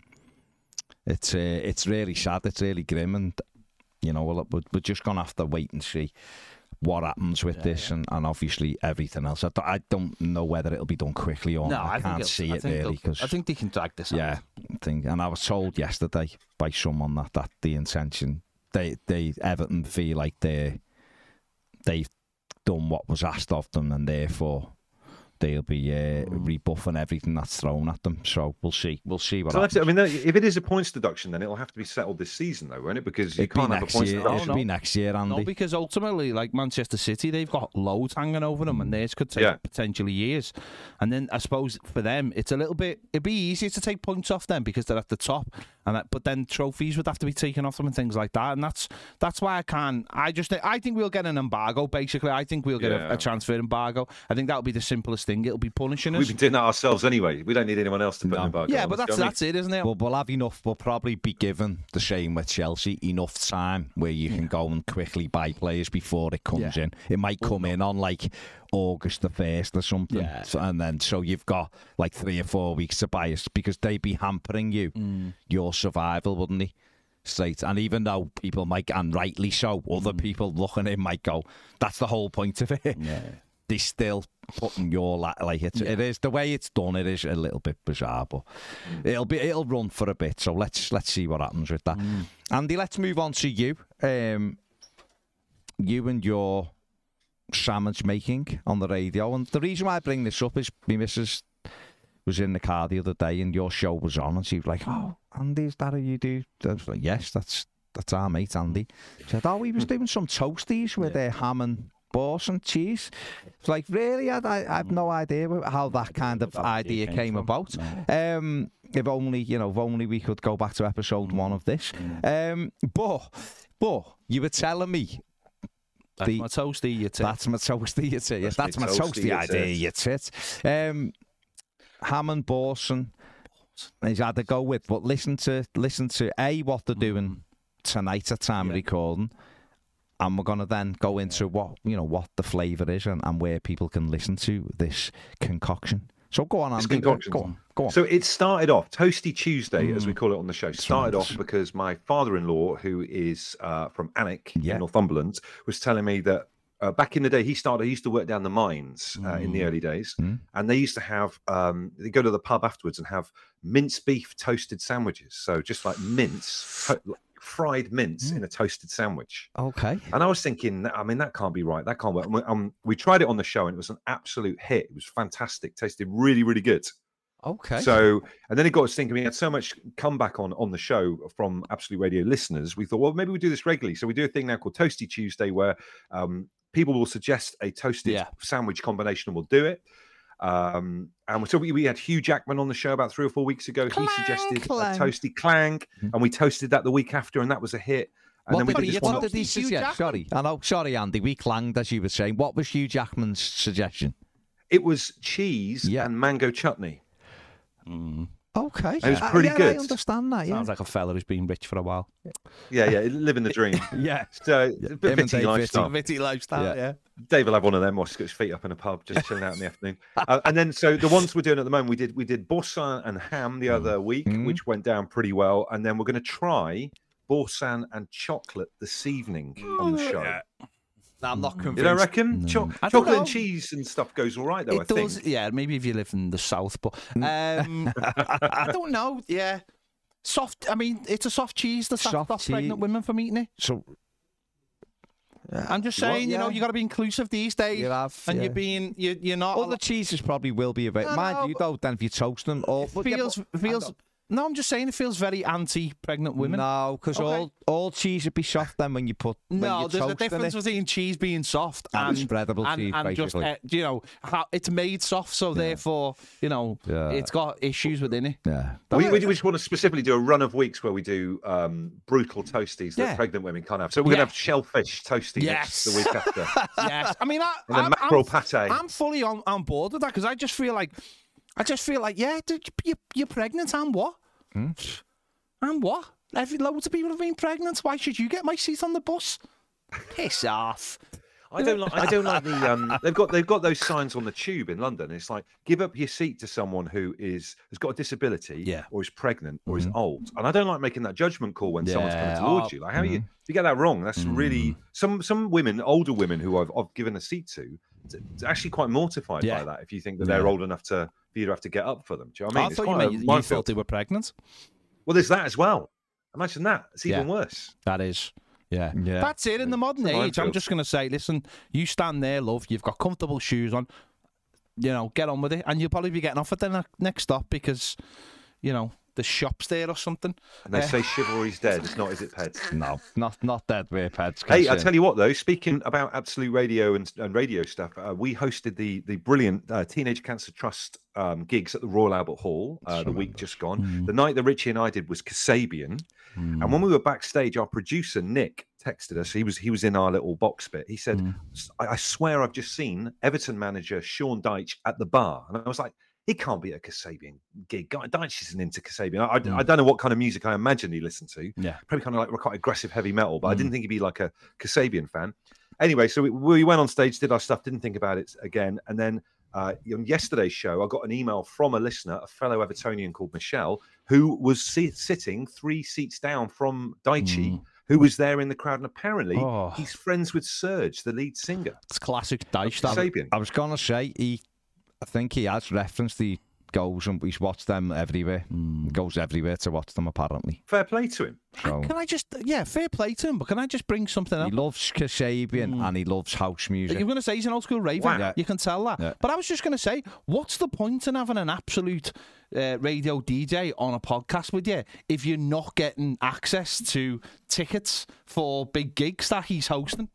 it's uh, it's really sad it's really grim and you know we're, we're- we're just going to have to wait and see what happens with this And, and obviously everything else I don't, I don't know whether it'll be done quickly or No, I, I, can't see I it really because I think they can drag this out. yeah, thing. And I was told yesterday by someone that that the intention they they Everton feel like they they've done what was asked of them, and therefore they'll be uh, rebuffing everything that's thrown at them. So we'll see. We'll see what So that's happens. it. I mean, if it is a points deduction, then it'll have to be settled this season, though, won't it? Because you It'll be can't have a next points year. deduction. It'll be next year, Andy. No, because ultimately, like Manchester City, they've got loads hanging over them, and theirs could take Yeah. potentially years. And then I suppose for them, it's a little bit. It'd be easier to take points off them because they're at the top, and that, but then trophies would have to be taken off them and things like that. And that's that's why I can't. I just I think we'll get an embargo. Basically, I think we'll get a, Yeah. a transfer embargo. I think that'll be the simplest thing. It'll be punishing us. We've been doing that ourselves anyway. We don't need anyone else to put No. an embargo yeah, on but that's that's it, isn't it? Well, we'll have enough. We'll probably be given the same with Chelsea enough time where you can go and quickly buy players before it comes Yeah. in. It might come in on like August the first or something, Yeah. So- and then so you've got like three or four weeks to buy us because they'd be hampering you Mm. your survival, wouldn't they? Straight, and even though people might, and rightly so, other Mm. people looking in might go, "That's the whole point of it." yeah. they still putting your la- like it's it is the way it's done. It is a little bit bizarre, but it'll be it'll run for a bit. So let's let's see what happens with that. Andy, let's move on to you. Um, you and your sandwich making on the radio, and the reason why I bring this up is my missus was in the car the other day, and your show was on, and she was like, "Oh, Andy, is that how you do?" I was like, "Yes, that's." That's our mate Andy. She said, "Oh, he was doing some toasties with uh, ham and balls and cheese." It's like, really? I, I, I have no idea how that kind of idea came about. Um, if only you know, if only we could go back to episode one of this. Um, but but you were telling me That's The- my toasty. You tit. that's my toasty, you tit. Yes, That's that's my toasty, toasty idea, you tit. Um, Hammond Borson. He's had to go with, but listen to listen to a what they're doing tonight at time of recording, and we're gonna then go into what you know what the flavour is and, and where people can listen to this concoction. So go on, Andy. Go on, go on. So it started off Toasty Tuesday, as we Mm. call it on the show. Started right. off because my father-in-law, who is uh, from Alnwick Yeah. in Northumberland, was telling me that uh, back in the day he started. He used to work down the mines uh, in the early days, Mm. and they used to have. Um, they go to the pub afterwards and have mince beef toasted sandwiches. So just like mince, to- fried mince Mm. in a toasted sandwich. Okay. And I was thinking, I mean, that can't be right. That can't work. We- Um, we tried it on the show and it was an absolute hit. It was fantastic. Tasted really, really good. Okay. So, and then it got us thinking. We had so much comeback on on the show from Absolute Radio listeners. We thought, well, maybe we do this regularly. So we do a thing now called Toasty Tuesday, where um, people will suggest a toasted Yeah. sandwich combination, and we'll do it. Um, and so we, we had Hugh Jackman on the show about three or four weeks ago. he suggested clang. a toasty clang, and we toasted that the week after, and that was a hit. And what then we did, did this what one. did he Hugh suggest? Jackman? Sorry, I know. Sorry, Andy. We clanged as you were saying. What was Hugh Jackman's suggestion? It was cheese Yeah. and mango chutney. Mm. Okay, It was Uh, pretty yeah, I good. understand that. Yeah. Sounds like a fella who's been rich for a while. Yeah, yeah, living the dream. Yeah. So, it's a bit Him and bitty lifestyle. Vitty lifestyle, Yeah. yeah. Dave will have one of them, or he's got his feet up in a pub, just chilling out in the afternoon. Uh, and then, so the ones we're doing at the moment, we did we did boursin and ham the other week, Mhm. which went down pretty well. And then we're going to try boursin and chocolate this evening on the show. No, I'm not convinced. You don't reckon? Cho- I don't chocolate know. and cheese and stuff goes all right, though. I it does, think. yeah. Maybe if you live in the south, but um, I don't know. Yeah, soft. I mean, it's a soft cheese that Soft stops pregnant cheese. women from eating it. So I'm just Well, saying, you know, yeah. you got to be inclusive these days, you have, and yeah. you're being, you, you're not. all the cheeses probably will be available. No, Mind no, you, but- though, then if you toast them, or but yeah, feels but- feels. No, I'm just saying it feels very anti-pregnant women. No, because Okay. all all cheese would be soft then when you put when No, you there's a toast difference it. between cheese being soft And and spreadable and, cheese, and just basically. uh, you know how it's made soft, so therefore you know Yeah. it's got issues within it. Yeah. We, we, we just want to specifically do a run of weeks where we do um, brutal toasties that Yeah. pregnant women can't have. So we're going Yeah. to have shellfish toasty Yes. next the week after. yes, I mean, I, And then I'm, mackerel I'm, pate. I'm fully on, on board with that because I just feel like, I just feel like, yeah, dude, you, you're pregnant and what? Hmm? And what? Every loads of people have been pregnant. Why should you get my seat on the bus? Piss off. I don't like. I don't like the. Um, they've got they've got those signs on the tube in London. It's like give up your seat to someone who is has got a disability, Yeah. or is pregnant, or is old. And I don't like making that judgment call when someone's coming towards oh, you. Like how you if you get that wrong, that's really some some women, older women who I've, I've given a seat to, it's- it's actually quite mortified Yeah. by that. If you think that they're Yeah. old enough to for you to have to get up for them, do you know what I oh, mean? I It's thought you quite meant you, you minefield. thought they were pregnant. Well, there's that as well. Imagine that. It's Yeah. even worse. That is. Yeah. Yeah. That's it. In the modern It's a age, I'm just going to say, listen, you stand there, love. You've got comfortable shoes on. You know, get on with it, and you'll probably be getting off at the ne- next stop because, you know, the shop's there or something. And they Yeah. say chivalry's dead. It's not, is it, Peds? No, not not dead way pads. Hey, I tell you what though. Speaking about Absolute Radio and, and radio stuff, uh, we hosted the the brilliant uh, Teenage Cancer Trust um, gigs at the Royal Albert Hall uh, the week just gone. The night that Richie and I did was Kasabian, and when we were backstage, our producer Nick texted us. He was he was in our little box bit. He said, "S- I, I swear I've just seen Everton manager Sean Dyche at the bar," and I was like. He can't be a Kasabian gig. Guy- Dyche isn't into Kasabian. I, I, I mm. don't know what kind of music I imagine he listened to Yeah. probably kind of like quite aggressive heavy metal, but I didn't mm. think he'd be like a Kasabian fan. Anyway, so we, we went on stage, did our stuff, didn't think about it again, and then uh, on yesterday's show, I got an email from a listener, a fellow Evertonian called Michelle, who was si- sitting three seats down from Dyche, mm. who was there in the crowd, and apparently Oh. he's friends with Serge, the lead singer. It's classic. Kasabian. I was gonna say he, I think he has referenced the goals and he's watched them everywhere. He goes everywhere to watch them apparently. Fair play to him. So Can I just, yeah, fair play to him, but can I just bring something up? he loves Kasabian and he loves house music. You're going to say he's an old school raver. Wow. You can tell that. Yeah. But I was just going to say, what's the point in having an absolute uh, radio DJ on a podcast with you if you're not getting access to tickets for big gigs that he's hosting?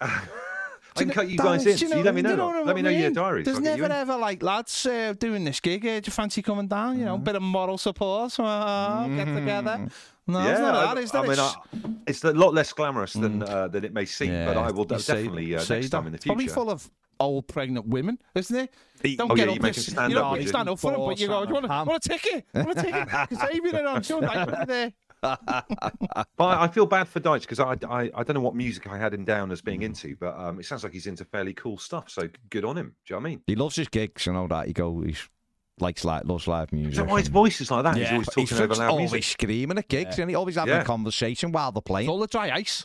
I can cut you guys in. Do so you let me know. you what let me know your diaries. There's you never ever like lads uh, doing this gig. Uh, do you fancy coming down? You know, bit of moral support. Uh, Get together. No, it's not I, that, is there? I mean, It's- I, it's a lot less glamorous than uh, than it may seem, but I will you definitely uh, next that. time in the future. Probably full of old pregnant women, isn't it? Don't Oh, get yeah, up you this. stand you know, up, you stand up for them, but you go, do you want, a ticket? Want a ticket? Kasabian and on, Sean Dyche will there. But I I feel bad for Dyche because I, I I don't know what music I had him down as being into, but um, it sounds like he's into fairly cool stuff. So good on him. Do you know what I mean? He loves his gigs and all that. He goes, he's likes like loves live Is music. that why his voice is like that? He's Yeah, always He's over loud always music. screaming at gigs and he always having Yeah. a conversation while they're playing. It's all the dry ice.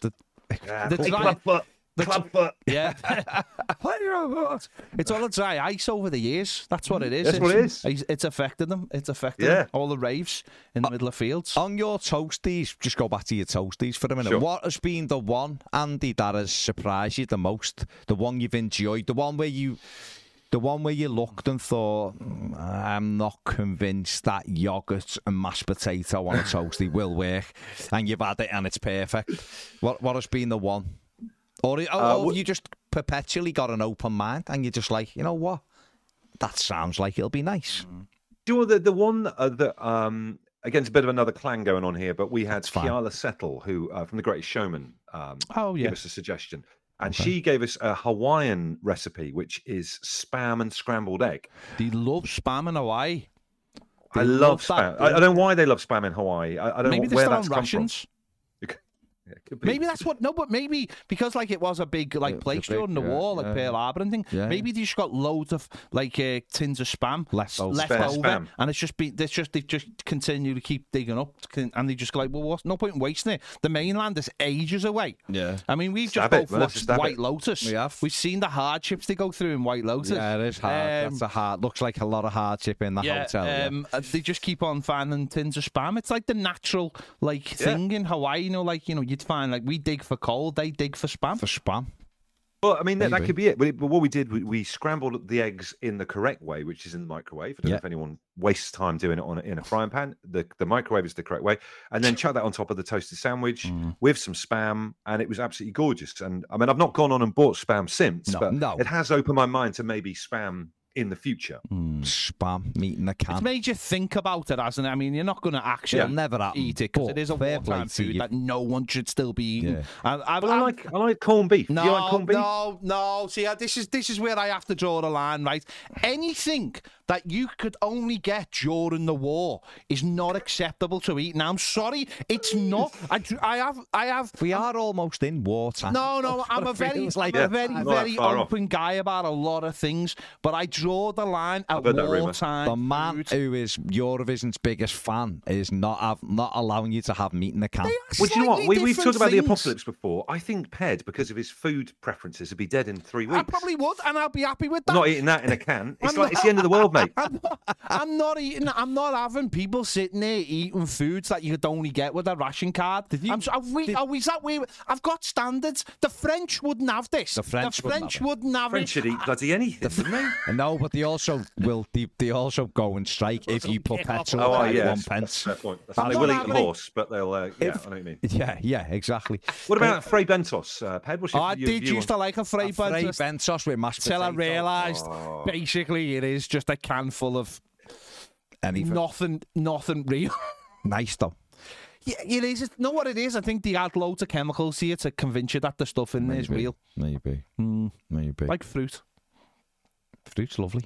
Yeah, the hey, dry- Clubfoot. Clubfoot. Yeah. it's all a dry ice over the years. That's what it is. That's what it is. It's, it's affected them. It's affected Yeah. them. all the raves in the middle of fields. On your toasties, just go back to your toasties for a minute. Sure. What has been the one, Andy, that has surprised you the most? The one you've enjoyed? The one where you. The one where you looked and thought, "Mm, I'm not convinced that yogurt and mashed potato on a toasty will work, and you've had it and it's perfect. What what has been the one? Or, or Uh, you just perpetually got an open mind and you're just like, you know what? That sounds like it'll be nice. Do you know the the one uh, that um again it's a bit of another clan going on here, but we had That's. Keala Settle, who uh, from the Greatest Showman, um, Oh, yeah. give us a suggestion, and she gave us a Hawaiian recipe, which is spam and scrambled egg. They love spam in Hawaii. They I love love spam. I, I don't know why they love spam in Hawaii. I, I don't Maybe know where that's on come rations. from. Yeah, it could be. Maybe that's what. No, but maybe because like it was a big like It's a place big, during the yeah, war, like yeah. Pearl Harbor and thing. Yeah. Maybe they just got loads of like uh, tins of spam Left over. left Spare over, spam. and it's just been. It's just they just continue to keep digging up, and they just go like, well, what's no point in wasting it. The mainland is ages away. Yeah. I mean, we've Stab just it, both well, watched stab White it. Lotus. We have. We've seen the hardships they go through in White Lotus. Yeah, it is hard. Um, That's a hard. Looks like a lot of hardship in the yeah, hotel. yeah. um, uh, they just keep on finding tins of spam. It's like the natural like thing in Hawaii. You know, like you know, you'd find like we dig for coal, they dig for spam. for spam. Well, I mean, that, that could be it. But, it- but what we did, we, we scrambled the eggs in the correct way, which is in the microwave. I don't know if anyone wastes time doing it on in a frying pan. The, the microwave is the correct way. And then chuck that on top of the toasted sandwich Mm. with some spam. And it was absolutely gorgeous. And I mean, I've not gone on and bought spam since, No, but no. it has opened my mind to maybe spam in the future. Hmm, spam meat in the It's can. made you think about it, hasn't it? I mean, you're not going to actually It'll never happen, eat it because it is a fair play wartime food you. that no one should still be eating. Yeah. And I've, But I like I like corned beef. No, Do you like corned beef? no, no. See, this is this is where I have to draw the line, right? Anything that you could only get during the war is not acceptable to eat. Now, I'm sorry, it's not. I, I have, I have. We are almost in wartime. No, no, I'm a very, like. I'm a very, not that very far off. open guy about a lot of things, but I draw the line at heard that rumour. wartime. The man food. who is Eurovision's biggest fan is not have, not allowing you to have meat in the can. Well, do you know what? We, we've different talked about the apocalypse before. I think Ped, because of his food preferences, would be dead in three weeks. I probably would, and I'll be happy with that. I'm not eating that in a can. It's I'm like it's the end of the world, mate. I'm not, I'm not eating. I'm not having people sitting there eating foods that you could only get with a ration card. Did you- I'm, are we, did, are we, is that way? I've got standards. The French wouldn't have this. The French wouldn't have it. wouldn't have French it. should eat bloody anything, wouldn't they? No, but they also will. They, they also go and strike if you perpetually Oh, yeah. one pence. Fair point. That's I'm. They will eat having the horse, but they'll. Uh, yeah, If- I know what you mean. Yeah, yeah, exactly. What about Fray Bentos, uh, Ped? What's your, I your did view used on- to like a Fray A Fray Bentos Bentos with mashed till I realised Oh. basically it is just a can full of Anything. nothing, nothing real. Nice though. Yeah, it is. It's- know what it is? I think they add loads of chemicals here to convince you that the stuff in there is real. Maybe. Mm, Maybe. like fruit. Fruit's lovely.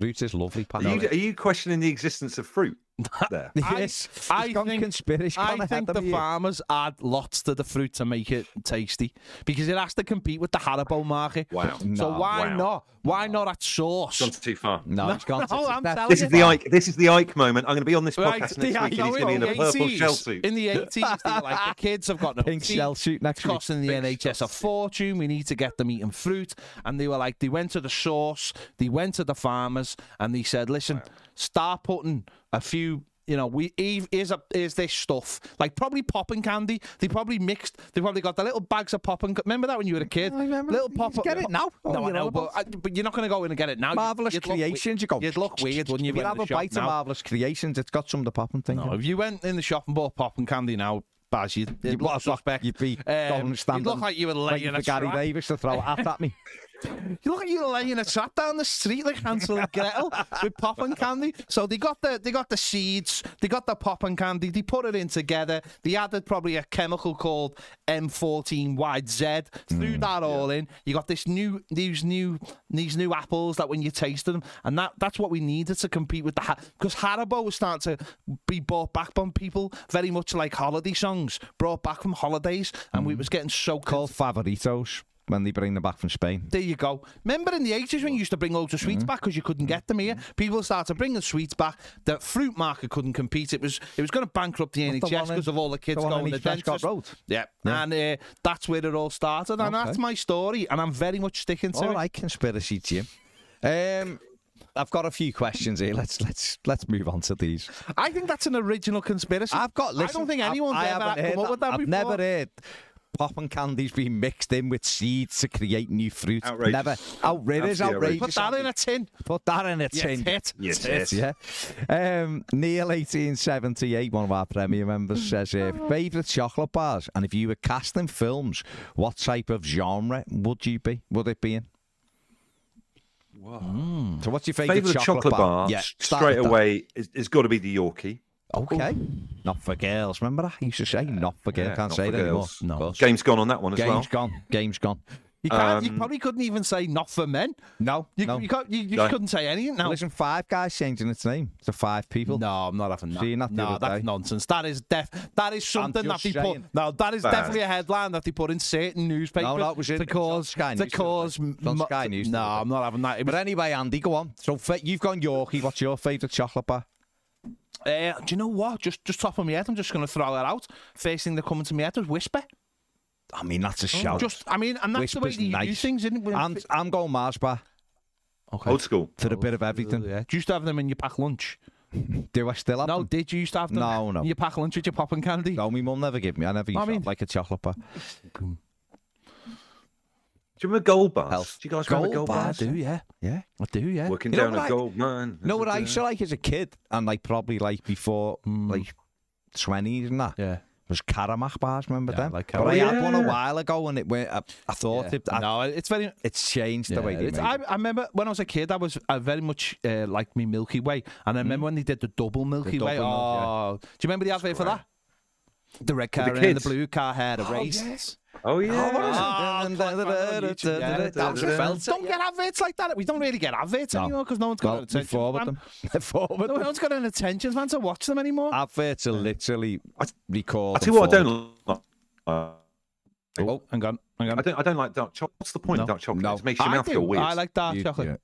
Fruit is lovely. Are you, are you questioning the existence of fruit there? Yes, I It's gone think- conspiracy. I gone think of the you. farmers add lots to the fruit to make it tasty because it has to compete with the Haribo market. Wow. So No, why wow. not? Why not at sauce? Gone too far. No, it's gone. No, to, I'm telling This you. is the Icke. This is the Icke moment. I'm going to be on this Right, podcast the next week, and he's Icke- going to be in a in the purple shell suit. In the 80s, like, the kids have got no pink teeth. shell suit next week. costing the NHS a fortune. We need to get them eating fruit. And they were like, they went to the source, they went to the farmers, and they said, listen, start putting a few. You know, we Eve is a is this stuff like probably popping candy. They probably mixed. They probably got the little bags of popping. Remember that when you were a kid? I remember. Little pop. get it now. No, Oh, I you know, but, I, but you're not going to go in and get it now. You'd- Marvelous you'd look creations. you go. You'd look weird, wouldn't you? If you went have a bite of marvelous creations, it's got some of the pop and thinking. No, if you went in the shop and bought popping candy now, Baz, you'd, you'd You'd look look- suspect. You'd be Um, you'd look like you were laying a for Gary. Davies to throw a at me. You look like you laying a trap down the street like Hansel and Gretel with popping candy. So they got the they got the seeds, they got the popping candy, they put it in together. They added probably a chemical called M14YZ. Threw mm. that all in. You got this new these new these new apples that when you tasted them, and that that's what we needed to compete with the because Haribo was starting to be brought back by people very much like holiday songs brought back from holidays, and we mm. was getting so Called favoritos. When they bring them back from Spain. There you go. Remember in the 80s when you used to bring loads of Mm-hmm. sweets back because you couldn't get them here? People started bringing sweets back. The fruit market couldn't compete. It was it was going to bankrupt the What, the NHS because of all the kids the going in to Westcott dentist. Road? Yeah. Yeah. And uh, that's where it all started. And Okay. that's my story. And I'm very much sticking to All it. right, conspiracy Jim. Um, I've got a few questions here. Let's let's let's move on to these. I think that's an original conspiracy. I've got. I don't think anyone's I ever come up with that I've before. never heard popping candies being mixed in with seeds to create new fruit. Outrageous. Never. Outrageous. Absolutely outrageous. Put that in a tin. Put that in a Yeah, tin. tit. Yeah, Tit, tit. yeah. Um, Neil, 1878, one of our Premier members, says, uh, favourite chocolate bars? And if you were casting films, what type of genre would you be? Would it be in? So what's your favourite chocolate, chocolate bar, Yeah, straight with that. away, is, is got to be the Yorkie. Okay. Not for girls. Remember that? I used to say not for girls. Yeah, Can't say that it anymore. No. Game's gone on that one as Game's well. Game's gone. Game's gone. You, can't, you Um, probably couldn't even say not for men. No. You, no. you, can't, you, you No. couldn't say anything now. Listen, five guys changing its name to five people. No, I'm not having that. Seeing that no, that's day. nonsense. That is def- That is something that just they saying. put. No, that is Bad. definitely a headline that they put in certain newspapers. No, no, it was in- to it on cause Sky News the cause. other day. It was on Sky News No. I'm not having that. It But anyway, Andy, go on. So you've gone Yorkie. What's your favourite chocolate bar? Uh, do you know what? Just just top of my head, I'm just going to throw that out. First thing that come into my head was Whisper. I mean, that's a shout. Just, I mean, and that's the way Whisper's that you do things, isn't it? I'm, I'm going Mars bar okay. Old school. for a bit of everything. Yeah. Do you used to have them in your pack lunch? Do I still have No, them? did you used to have them? No, no. In your pack lunch with your popping candy? No, my mum never gave me. I never used I to mean- have like a chocolate bar. Do you remember gold bars? Health. Do you guys Gold remember gold bars, I do, yeah. Yeah. I do, yeah. Working You down a I- gold mine. Know what I used to like as a kid, and like probably like before like twenties and that Yeah. was Caramac bars. Remember Yeah, them? like but I Caramac. had one a while ago, and it went. I, I thought Yeah. it, I, no, it's very. it's changed the way they made I. I remember when I was a kid, I was I very much uh, like me Milky Way, and I remember when they did the double Milky double Way. milk, yeah. oh, do you remember the advert for that? The red car the and the blue car had a race. yes. Oh yeah. Ah, Dun, click dun, on dun, dun, YouTube, dun, yeah. dun, dun, dun, dun. Don't get adverts like that. We don't really get adverts No. anymore because no one's got Well, an attention forward span. them. forward No them. one's got an attention span to watch them anymore. Adverts are literally recorded. I tell you what, I don't like. Uh, oh, hang on, hang on. I don't. I don't like dark chocolate. What's the point No. of dark chocolate? No. It makes your I mouth do. feel weird. I like dark You- chocolate. yeah.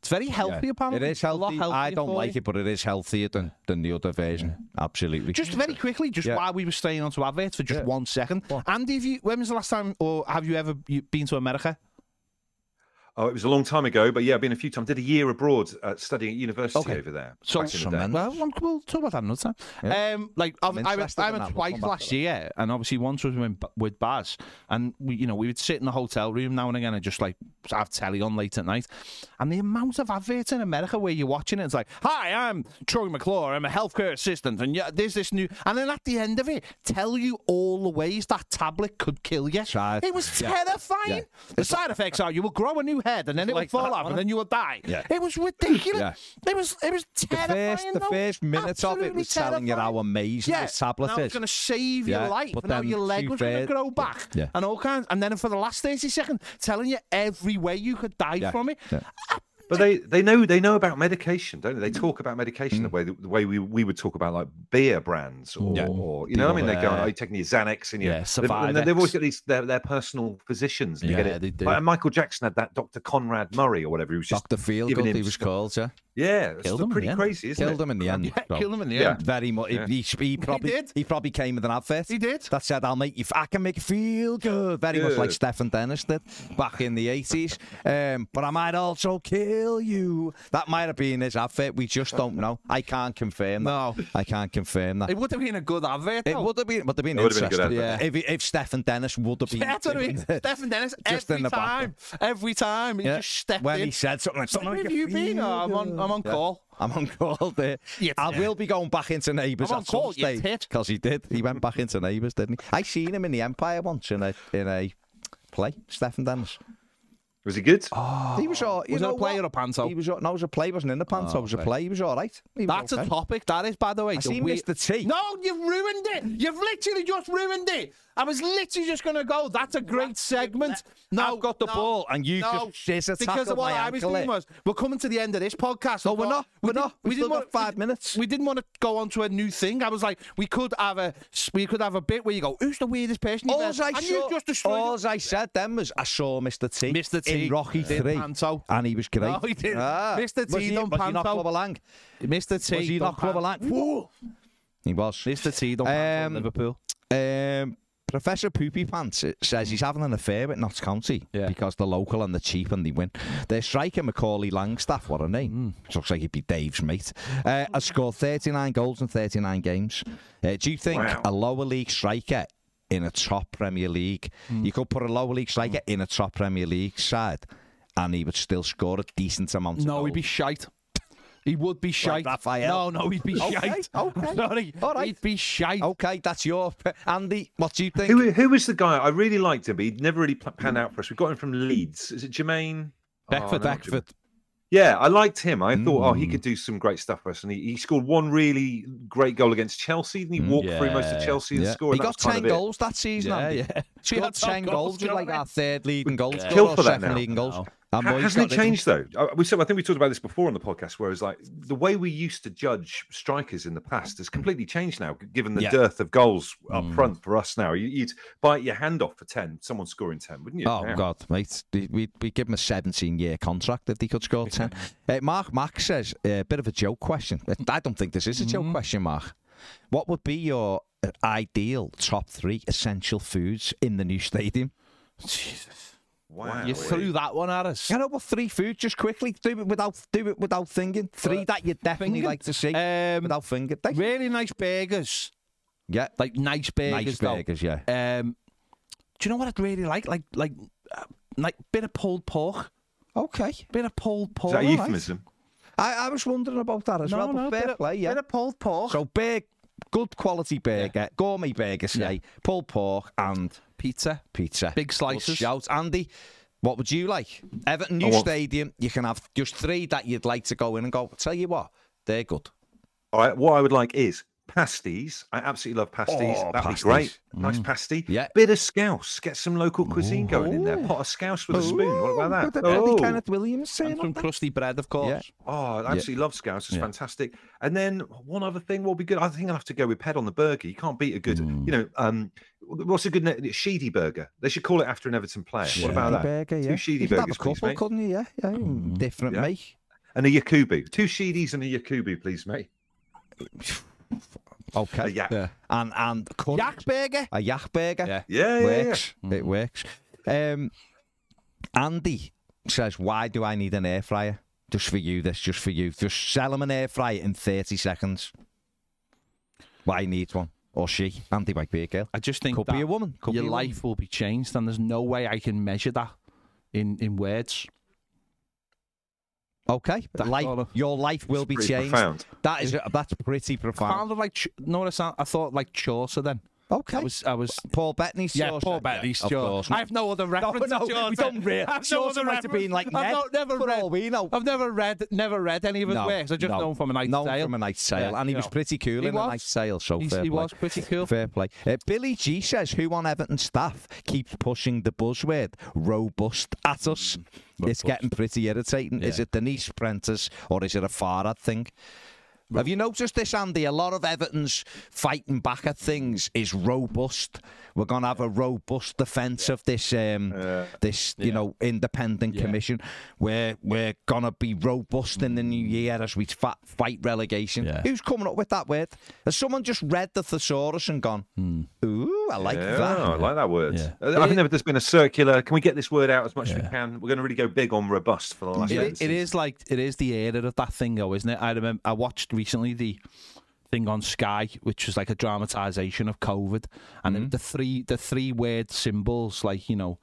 It's very healthy, Yeah. apparently. It is healthy. I don't like you. it, but it is healthier than, than the other version. Absolutely. Just very quickly, just Yeah. while we were staying onto adverts for just Yeah. one second. On. Andy, you, when was the last time, or have you ever been to America? Oh, it was a long time ago, but yeah, I've been a few times. Did a year abroad uh, studying at university Okay. over there. So- back the day. Well, we'll- we'll talk about that another time. Yeah. Um, like I've, I'm I went, I went that. We'll twice last year, and obviously once was with, with Baz, and we, you know, we would sit in the hotel room now and again and just like have telly on late at night, and the amount of adverts in America where you're watching it, it's like, "Hi, I'm Troy McClure, I'm a healthcare assistant, and yeah, there's this new," and then at the end of it, tell you all the ways that tablet could kill you. Tried. It was Yeah. terrifying. Yeah. The side effects are you will grow a new head, and then it will fall that, off, and then you will die. Yeah. It was ridiculous. Yeah. It was it was the terrifying. first, the first minutes of it Absolutely was telling you how amazing Yeah, this tablet and how is. it's going to save Yeah, your life, but and how then your leg was going to grow back, Yeah. and all kinds. And then for the last thirty seconds, telling you every way you could die Yeah, from it. But they, they know they know about medication, don't they? They talk about medication the way the way we, we would talk about like beer brands or, Mm. Yeah. or you know what I mean they go Yeah. oh, you're taking your Xanax and you Yeah, they've, and they've always got these their, their personal physicians. Yeah, get it. they do. Like, Michael Jackson had that Dr. Conrad Murray or whatever. He was just Dr. Feelgood, he was called, yeah. Yeah, it's Killed still him in pretty the end. crazy, isn't Killed it? him in the end. Yeah, so. kill them in the Yeah. end. Very much. Yeah. He, he probably did. he probably came with an advert. He did. That said, "I'll make you. f- I can make you feel good." Very much like Good. Stefan Dennis did back in the eighties. Um, but I might also kill you. That might have been his advert. We just don't know. I can't confirm. That. No. I can't confirm that. It would have been a good advert. It would have been, would have been It would have been a good interesting. advert. If, if Stefan Dennis would have been, Yeah, that's what I mean. Stefan Dennis, Just in every the time, every time, he Yeah. just stepped when in. he said something like, something Where have you been? Oh, I'm on, good." I'm on Yeah. call. I'm on call there. I will be going back into Neighbours at call, you stage because he did. He went back into Neighbours, didn't he? I seen him in the Empire once in a in a play. Stefan Dennis. Was he good? Oh, he was all. You Was it know a player what? or panto? He was. all- No, it was a play. He wasn't in the panto. Oh, it was a okay. play. He was all right. Was That's okay. a topic. That is, by the way. I the seen Mr. T. No, you've ruined it. You've literally just ruined it. I was literally just going to go. That's a great segment. No, I've got the no, ball and you no, just shiz a because tackle of what my I was ankle doing in. was we're coming to the end of this podcast. No, we're not. we We're didn't- We've didn't still got wanna- five we- minutes. We didn't want to go on to a new thing. I was like, we could have a we could have a bit where you go, who's the weirdest person you've All I and saw, you just destroyed all I said then was I saw Mr. T, Mr. T in Rocky did Three, panto. and he was great. No, he didn't. Ah. Mr. T was he, done was he not panto. Clubber Lang? Mr. T. Was he done not Clubber Lang? Whoa. He was. Mr. T done panto Um, in Liverpool. Um, Professor Poopy Pants says he's having an affair with Notts County Yeah. because they're local and they're cheap and they win. Their striker, Macaulay Langstaff, what a name. Looks like he'd be Dave's mate. Uh, has scored 39 goals in 39 games. Uh, do you think Wow. a lower league striker in a top Premier League, hmm. you could put a lower league striker hmm. in a top Premier League side and he would still score a decent amount of No, he'd be shite. He would be shite. Raphael? No, no, he'd be Okay, shite. okay. Sorry. All right. He'd be shite. Okay, that's your... Andy, what do you think? Who, who was the guy? I really liked him, but he'd never really pan out for us. We got him from Leeds. Is it Jermaine? Beckford, Oh, no, Beckford. Yeah, I liked him. I thought, oh, he Mm. could do some great stuff for us. And he, he scored one really great goal against Chelsea. And he walked through most of Yeah, Chelsea and scored. He and got was kind 10 of it. goals that season, Yeah, Andy. yeah. So he Got got 10 goals, goals, with like our third leading goal Yeah. Kill for that now. leading goals. No. Hasn't it rid of him. changed though? Uh, We said, I think we talked about this before on the podcast, whereas like the way we used to judge strikers in the past has completely changed now, given the Yeah. dearth of goals up Mm. front for us now. You, you'd bite your hand off for ten, someone scoring ten, wouldn't you? Oh Now. God, mate! We'd we give him a 17-year contract if he could score 10. Uh, Mark Mack says a bit of a joke question. Uh, I don't think this is a joke Mm-hmm. question, Mark. What would be your uh, ideal top three essential foods in the new stadium? Jesus. Wow, You threw that one at us. You know what? Three foods, just quickly. Do it without do it without thinking. Three that you definitely thinking? like to see Um, without thinking. Really nice burgers. yeah, Like nice burgers, nice though. burgers. Yeah. Um, do you know what I'd really like? Like, like, uh, like bit of pulled pork. Okay. Bit of pulled pork. Is that a all right. euphemism? I, I was wondering about that as No, well. no, but fair bit of- play, yeah. Bit of pulled pork. So big, good quality burger, gourmet burger, say, pulled pork and pizza. pizza. Big Good slices. Shout, Andy. What would you like? Everton new want- stadium. You can have just three that you'd like to go in and go. Tell you what, they're good. All right, what I would like is pasties. I absolutely love pasties. Oh, That'd pasties. be great. Nice pasty. Yeah. Bit of scouse. Get some local cuisine going in there. Pot of scouse with a spoon. What about With that? the Eddie Oh. Kenneth Williams saying And some that. crusty bread, of course. Oh, I absolutely love Scouse. It's Yeah. fantastic. And then one other thing will be good. I think I'll have to go with Ped on the burger. You can't beat a good, Mm. you know, um, what's a good na- Sheedy burger? They should call it after an Everton player. What about that? Burger, yeah. Two Sheedy you could have a burgers, please, mate. couldn't you? Yeah, yeah. Different Yeah. make. And a Yakubu. Two Sheedies and a Yakubu, please, mate. Okay. Yeah. Yeah. And and country- Yak burger. a yak burger. Yeah. Yeah, yeah, yeah. works. It works. Um, Andy says, "Why do I need an air fryer? Just for you, this, just for you. Just sell him an air fryer in thirty seconds. Why need one or she? Andy might be a girl. I just think Could that be a woman. Could your be a woman. life will be changed, and there's no way I can measure that in in words. Okay, That's life, of- your life will be changed. profound. That is that's pretty I profound. found it like Ch- no, I I thought like Chaucer. Then Okay, I was I was Paul Bettany's yeah, Chaucer. Paul Bettany's of Chaucer. course. I have no other reference. no, to Chaucer. we don't really. I have no Chaucer other might have been like Ned. I've not, never read. all we know. I've never read never read any of his No, works. I just no. know him from a Knight's known Tale. from a Knight's Tale, Yeah, and he was know. pretty cool He in a was. Knight's Tale. So He's- fair he play. was pretty cool. Fair play. Uh, Billy G says, "Who on Everton staff keeps pushing the buzzword robust at us? Mm, It's getting pretty irritating. Is it Denise Prentice or is it a Farhad thing?" Have you noticed this, Andy? A lot of Everton's fighting back at things is robust. We're going to have a robust defence of this, um, this you Yeah. know, independent Yeah. commission. We're we're going to be robust in the new year as we fa- fight relegation. Yeah. Who's coming up with that word? Has someone just read the thesaurus and gone, "Ooh, I like yeah, that." I like that word. Yeah. Uh, I think there- there's been a circular. Can we get this word out as much as we can? We're going to really go big on robust for the last. It, it is like it is the era of that thing, though, isn't it? I remember I watched recently the thing on Sky, which was like a dramatization of COVID, and Mm-hmm. the three the three word symbols, like you know,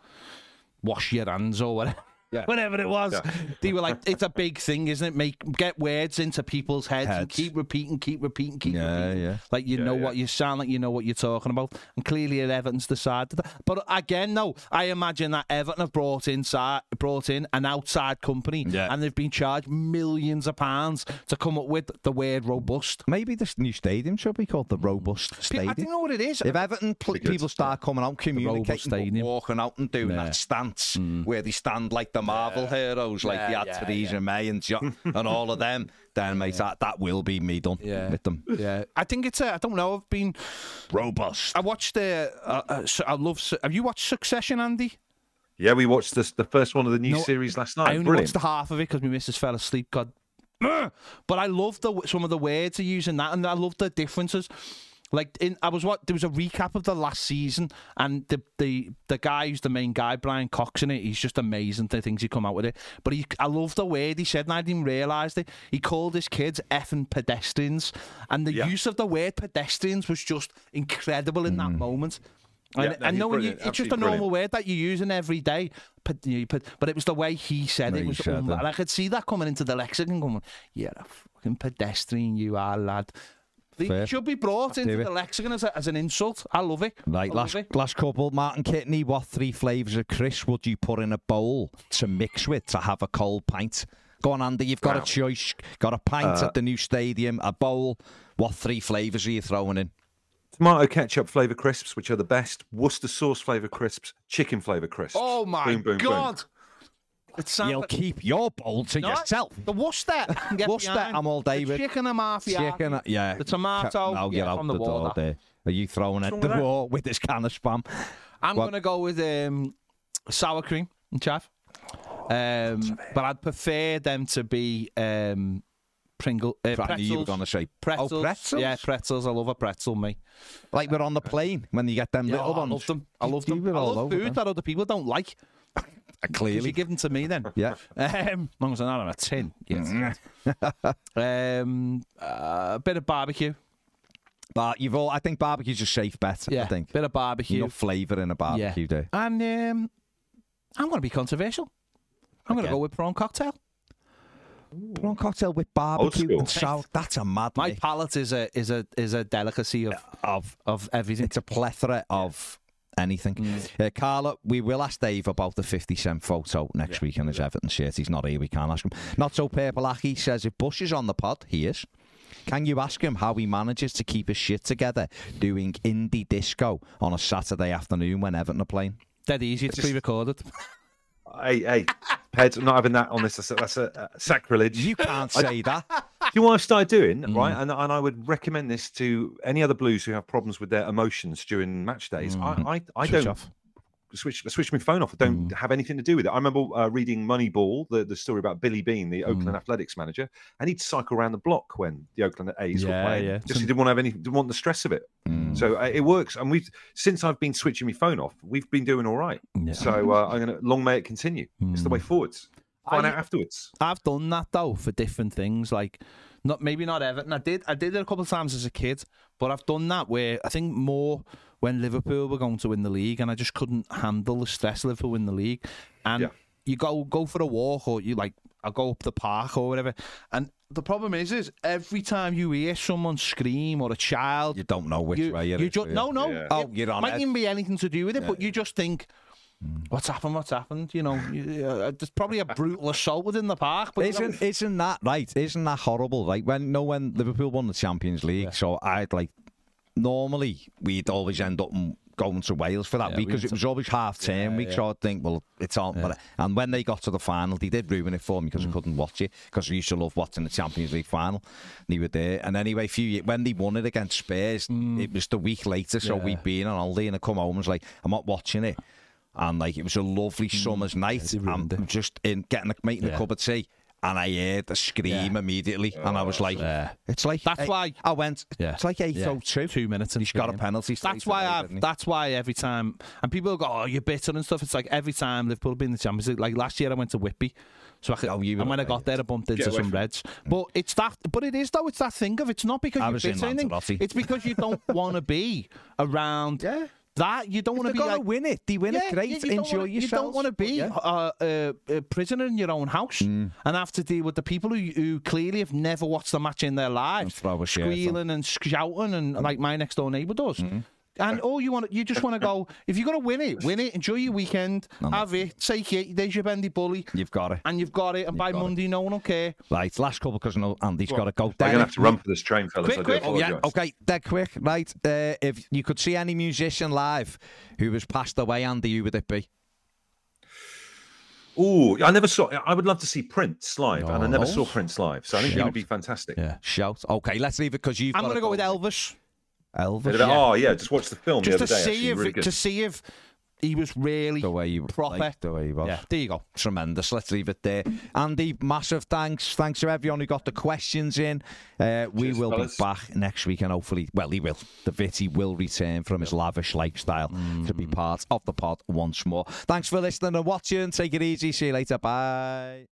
wash your hands or whatever. Yeah. whenever it was. Yeah. They were like, it's a big thing, isn't it? Make get words into people's heads, and keep repeating, keep repeating, keep Yeah, repeating. yeah. Like you Yeah, know yeah. what you sound like, you know what you're talking about. And clearly, Everton's decided that. But again, no, I imagine that Everton have brought inside, brought in an outside company, Yeah. and they've been charged millions of pounds to come up with the word robust. Maybe this new stadium should be called the Robust Pe- I Stadium. don't know what it is. If Everton pl- people start coming out communicating, walking out and doing Yeah. that stance mm. where they stand like the Marvel heroes, like Yeah, you had yeah, Theresa May and jo- and all of them, then mate, that, that will be me done Yeah. with them. yeah, I think it's. I don't know. I've been. Robust. I watched the. Uh, uh, I love. Have you watched Succession, Andy? Yeah, we watched this, the first one of the new No, series last night. I night. only Brilliant. watched the half of it because my missus fell asleep. God, but I love the some of the words they use in that, and I love the differences. Like in, I was what there was a recap of the last season, and the the the guy who's the main guy, Brian Cox, in it. He's just amazing. The things he come out with it, but he, I love the word he said, and I didn't realise it. He called his kids effing pedestrians, and the Yeah. use of the word pedestrians was just incredible in that moment. And, Yeah, no, and knowing you, brilliant, it's just a absolutely normal word that you're using every day. But, you know, but, but it was the way he said No, it was, um, and I could see that coming into the lexicon. Going, you're a fucking pedestrian, you are, lad. They Fair. should be brought into the lexicon as, a, as an insult. I love it. Right, I last love it. last couple. Martin Kitney, what three flavours of Chris would you put in a bowl to mix with to have a cold pint? Go on, Andy. You've got Wow. a choice. Got a pint Uh, at the new stadium, a bowl. What three flavours are you throwing in? Tomato ketchup flavour crisps, which are the best. Worcester sauce flavour crisps. Chicken flavour crisps. Oh my Boom, boom, boom. god! It sounds You'll like- keep your bowl to No, yourself. The Worcester, Worcester, behind. I'm all David. The chicken and mafia. Chicken, yeah. The tomato, No, yeah, you're out from the, the door there. Are you throwing at the wall with this can of spam? I'm going to go with um, sour cream and chaff. Um, but I'd prefer them to be um, Pringle uh, I knew pretzels. you were going to say pretzels. Oh, pretzels? Yeah, pretzels. I love a pretzel, me. Like we're on the plane when you get them Yeah, little oh, I love them. I love them. I love food them. that other people don't like. Uh, 'cause Clearly. you give them to me then. Yeah. Um, as long as they're not on a tin. Yes. um, uh, a bit of barbecue. But you've all, I think barbecue's a safe bet. Yeah. I think. A bit of barbecue. Enough flavour in a barbecue there. And um, I'm going to be controversial. I'm going to go with prawn cocktail. Prawn cocktail with barbecue and salt. That's a mad My palate is a is a is a delicacy of of of everything. it's a plethora of anything. Mm. Uh, Carla, we will ask Dave about the 50 cent photo next week in his Everton shirt. He's not here, we can't ask him. Not so purple Aki says if Bush is on the pod, he is. Can you ask him how he manages to keep his shit together doing indie disco on a Saturday afternoon when Everton are playing? Dead easy. It's Just- pre-recorded. Hey, hey, Ped, I'm not having that on this. That's a, that's a, uh, sacrilege. You can't say that. Do you know what I've started doing, Mm. right? And, and I would recommend this to any other Blues who have problems with their emotions during match days. I, I, I Switch don't off. switch switch my phone off. I don't have anything to do with it. I remember uh, reading Moneyball, the, the story about Billy Beane, the Oakland Athletics manager, and he'd cycle around the block when the Oakland A's Yeah, were playing. yeah. Just he didn't want to have any, didn't want the stress of it. Mm. So uh, it works, and we've since I've been switching my phone off, we've been doing all right. Yeah. So uh, I'm gonna long may it continue. It's the way forwards. Find I- out afterwards. I've done that though for different things, like not maybe not Everton. I did I did it a couple of times as a kid, but I've done that where I think more when Liverpool were going to win the league, and I just couldn't handle the stress of Liverpool win the league, and Yeah. you go go for a walk or you like I go up the park or whatever, and the problem is is every time you hear someone scream or a child. You don't know which you, way it you is, just no no. Yeah. Oh, it you're on might it. even be anything to do with it, but you just think. What's happened? What's happened? You know, uh, there's probably a brutal assault within the park. But Isn't isn't that right? Isn't that horrible? Like when no when Liverpool won the Champions League, so I'd like normally we'd always end up going to Wales for that Yeah, week we because went it was always half term Yeah, week. yeah. So I'd think, well, it's on. But, and when they got to the final, they did ruin it for me because Mm. I couldn't watch it because I used to love watching the Champions League final. And they were there, and anyway, a few when they won it against Spurs, it was the week later. So Mm. Yeah. we'd been on holiday, and I come home and was like, I'm not watching it. And like it was a lovely summer's night. Mm. they I'm it. just in getting a, making a Yeah. cup of tea, and I heard the scream immediately, and I was like, Yeah. "It's like That's eight- why- I went. Yeah. It's like eight Yeah. oh two. Two minutes and He's got a penalty. That's why I've. That's why every time, and people go, "Oh, you're bitter and stuff." It's like every time Liverpool have been in the Champions League. Like last year, I went to Whitby, so I could, Oh, you and when I away, got there, I bumped into some from- Reds. But it's that. But it is though. It's that thing of it's not because I you're bitter. or anything. Lanzarote. It's because you don't want to be around. Yeah. That. You don't want to be like. win it. They win it, great. you- you Enjoy wanna- yourself. You don't want to be uh, uh, a prisoner in your own house Mm. and have to deal with the people who, who clearly have never watched the match in their lives, throw a shirt on. squealing and shouting, and like my next door neighbour does. Mm. And all you want, you just want to go. If you're going to win it, win it. Enjoy your weekend. have it. Take it. There's your bendy bully, You've got it. and you've got it. And by got it. Monday, no one will care. Right, last couple because I know Andy's got to go. I'm going to have to run for this train, fellas. Quick, I quick. Oh, yeah. Okay, dead quick. Right. Uh, if you could see any musician live who was passed away, Andy, who would it be? Oh, I never saw. I would love to see Prince live, and I never Oh. saw Prince live, so I think he would be fantastic. Yeah. Shout. Okay, let's leave it because you've I'm going to go with Elvis. Elvis. Bit of a- Oh yeah, just watch the film Just the to day. see actually, if really to see if he was really The way you proper. like, the way you was. yeah. There you go. Tremendous. Let's leave it there. Andy, massive thanks. Thanks to everyone who got the questions in. Uh, we Cheers, will fellas. be back next week and hopefully, well, he will. The Vitty will return from his lavish lifestyle to be part of the pod once more. Thanks for listening and watching. Take it easy. See you later. Bye.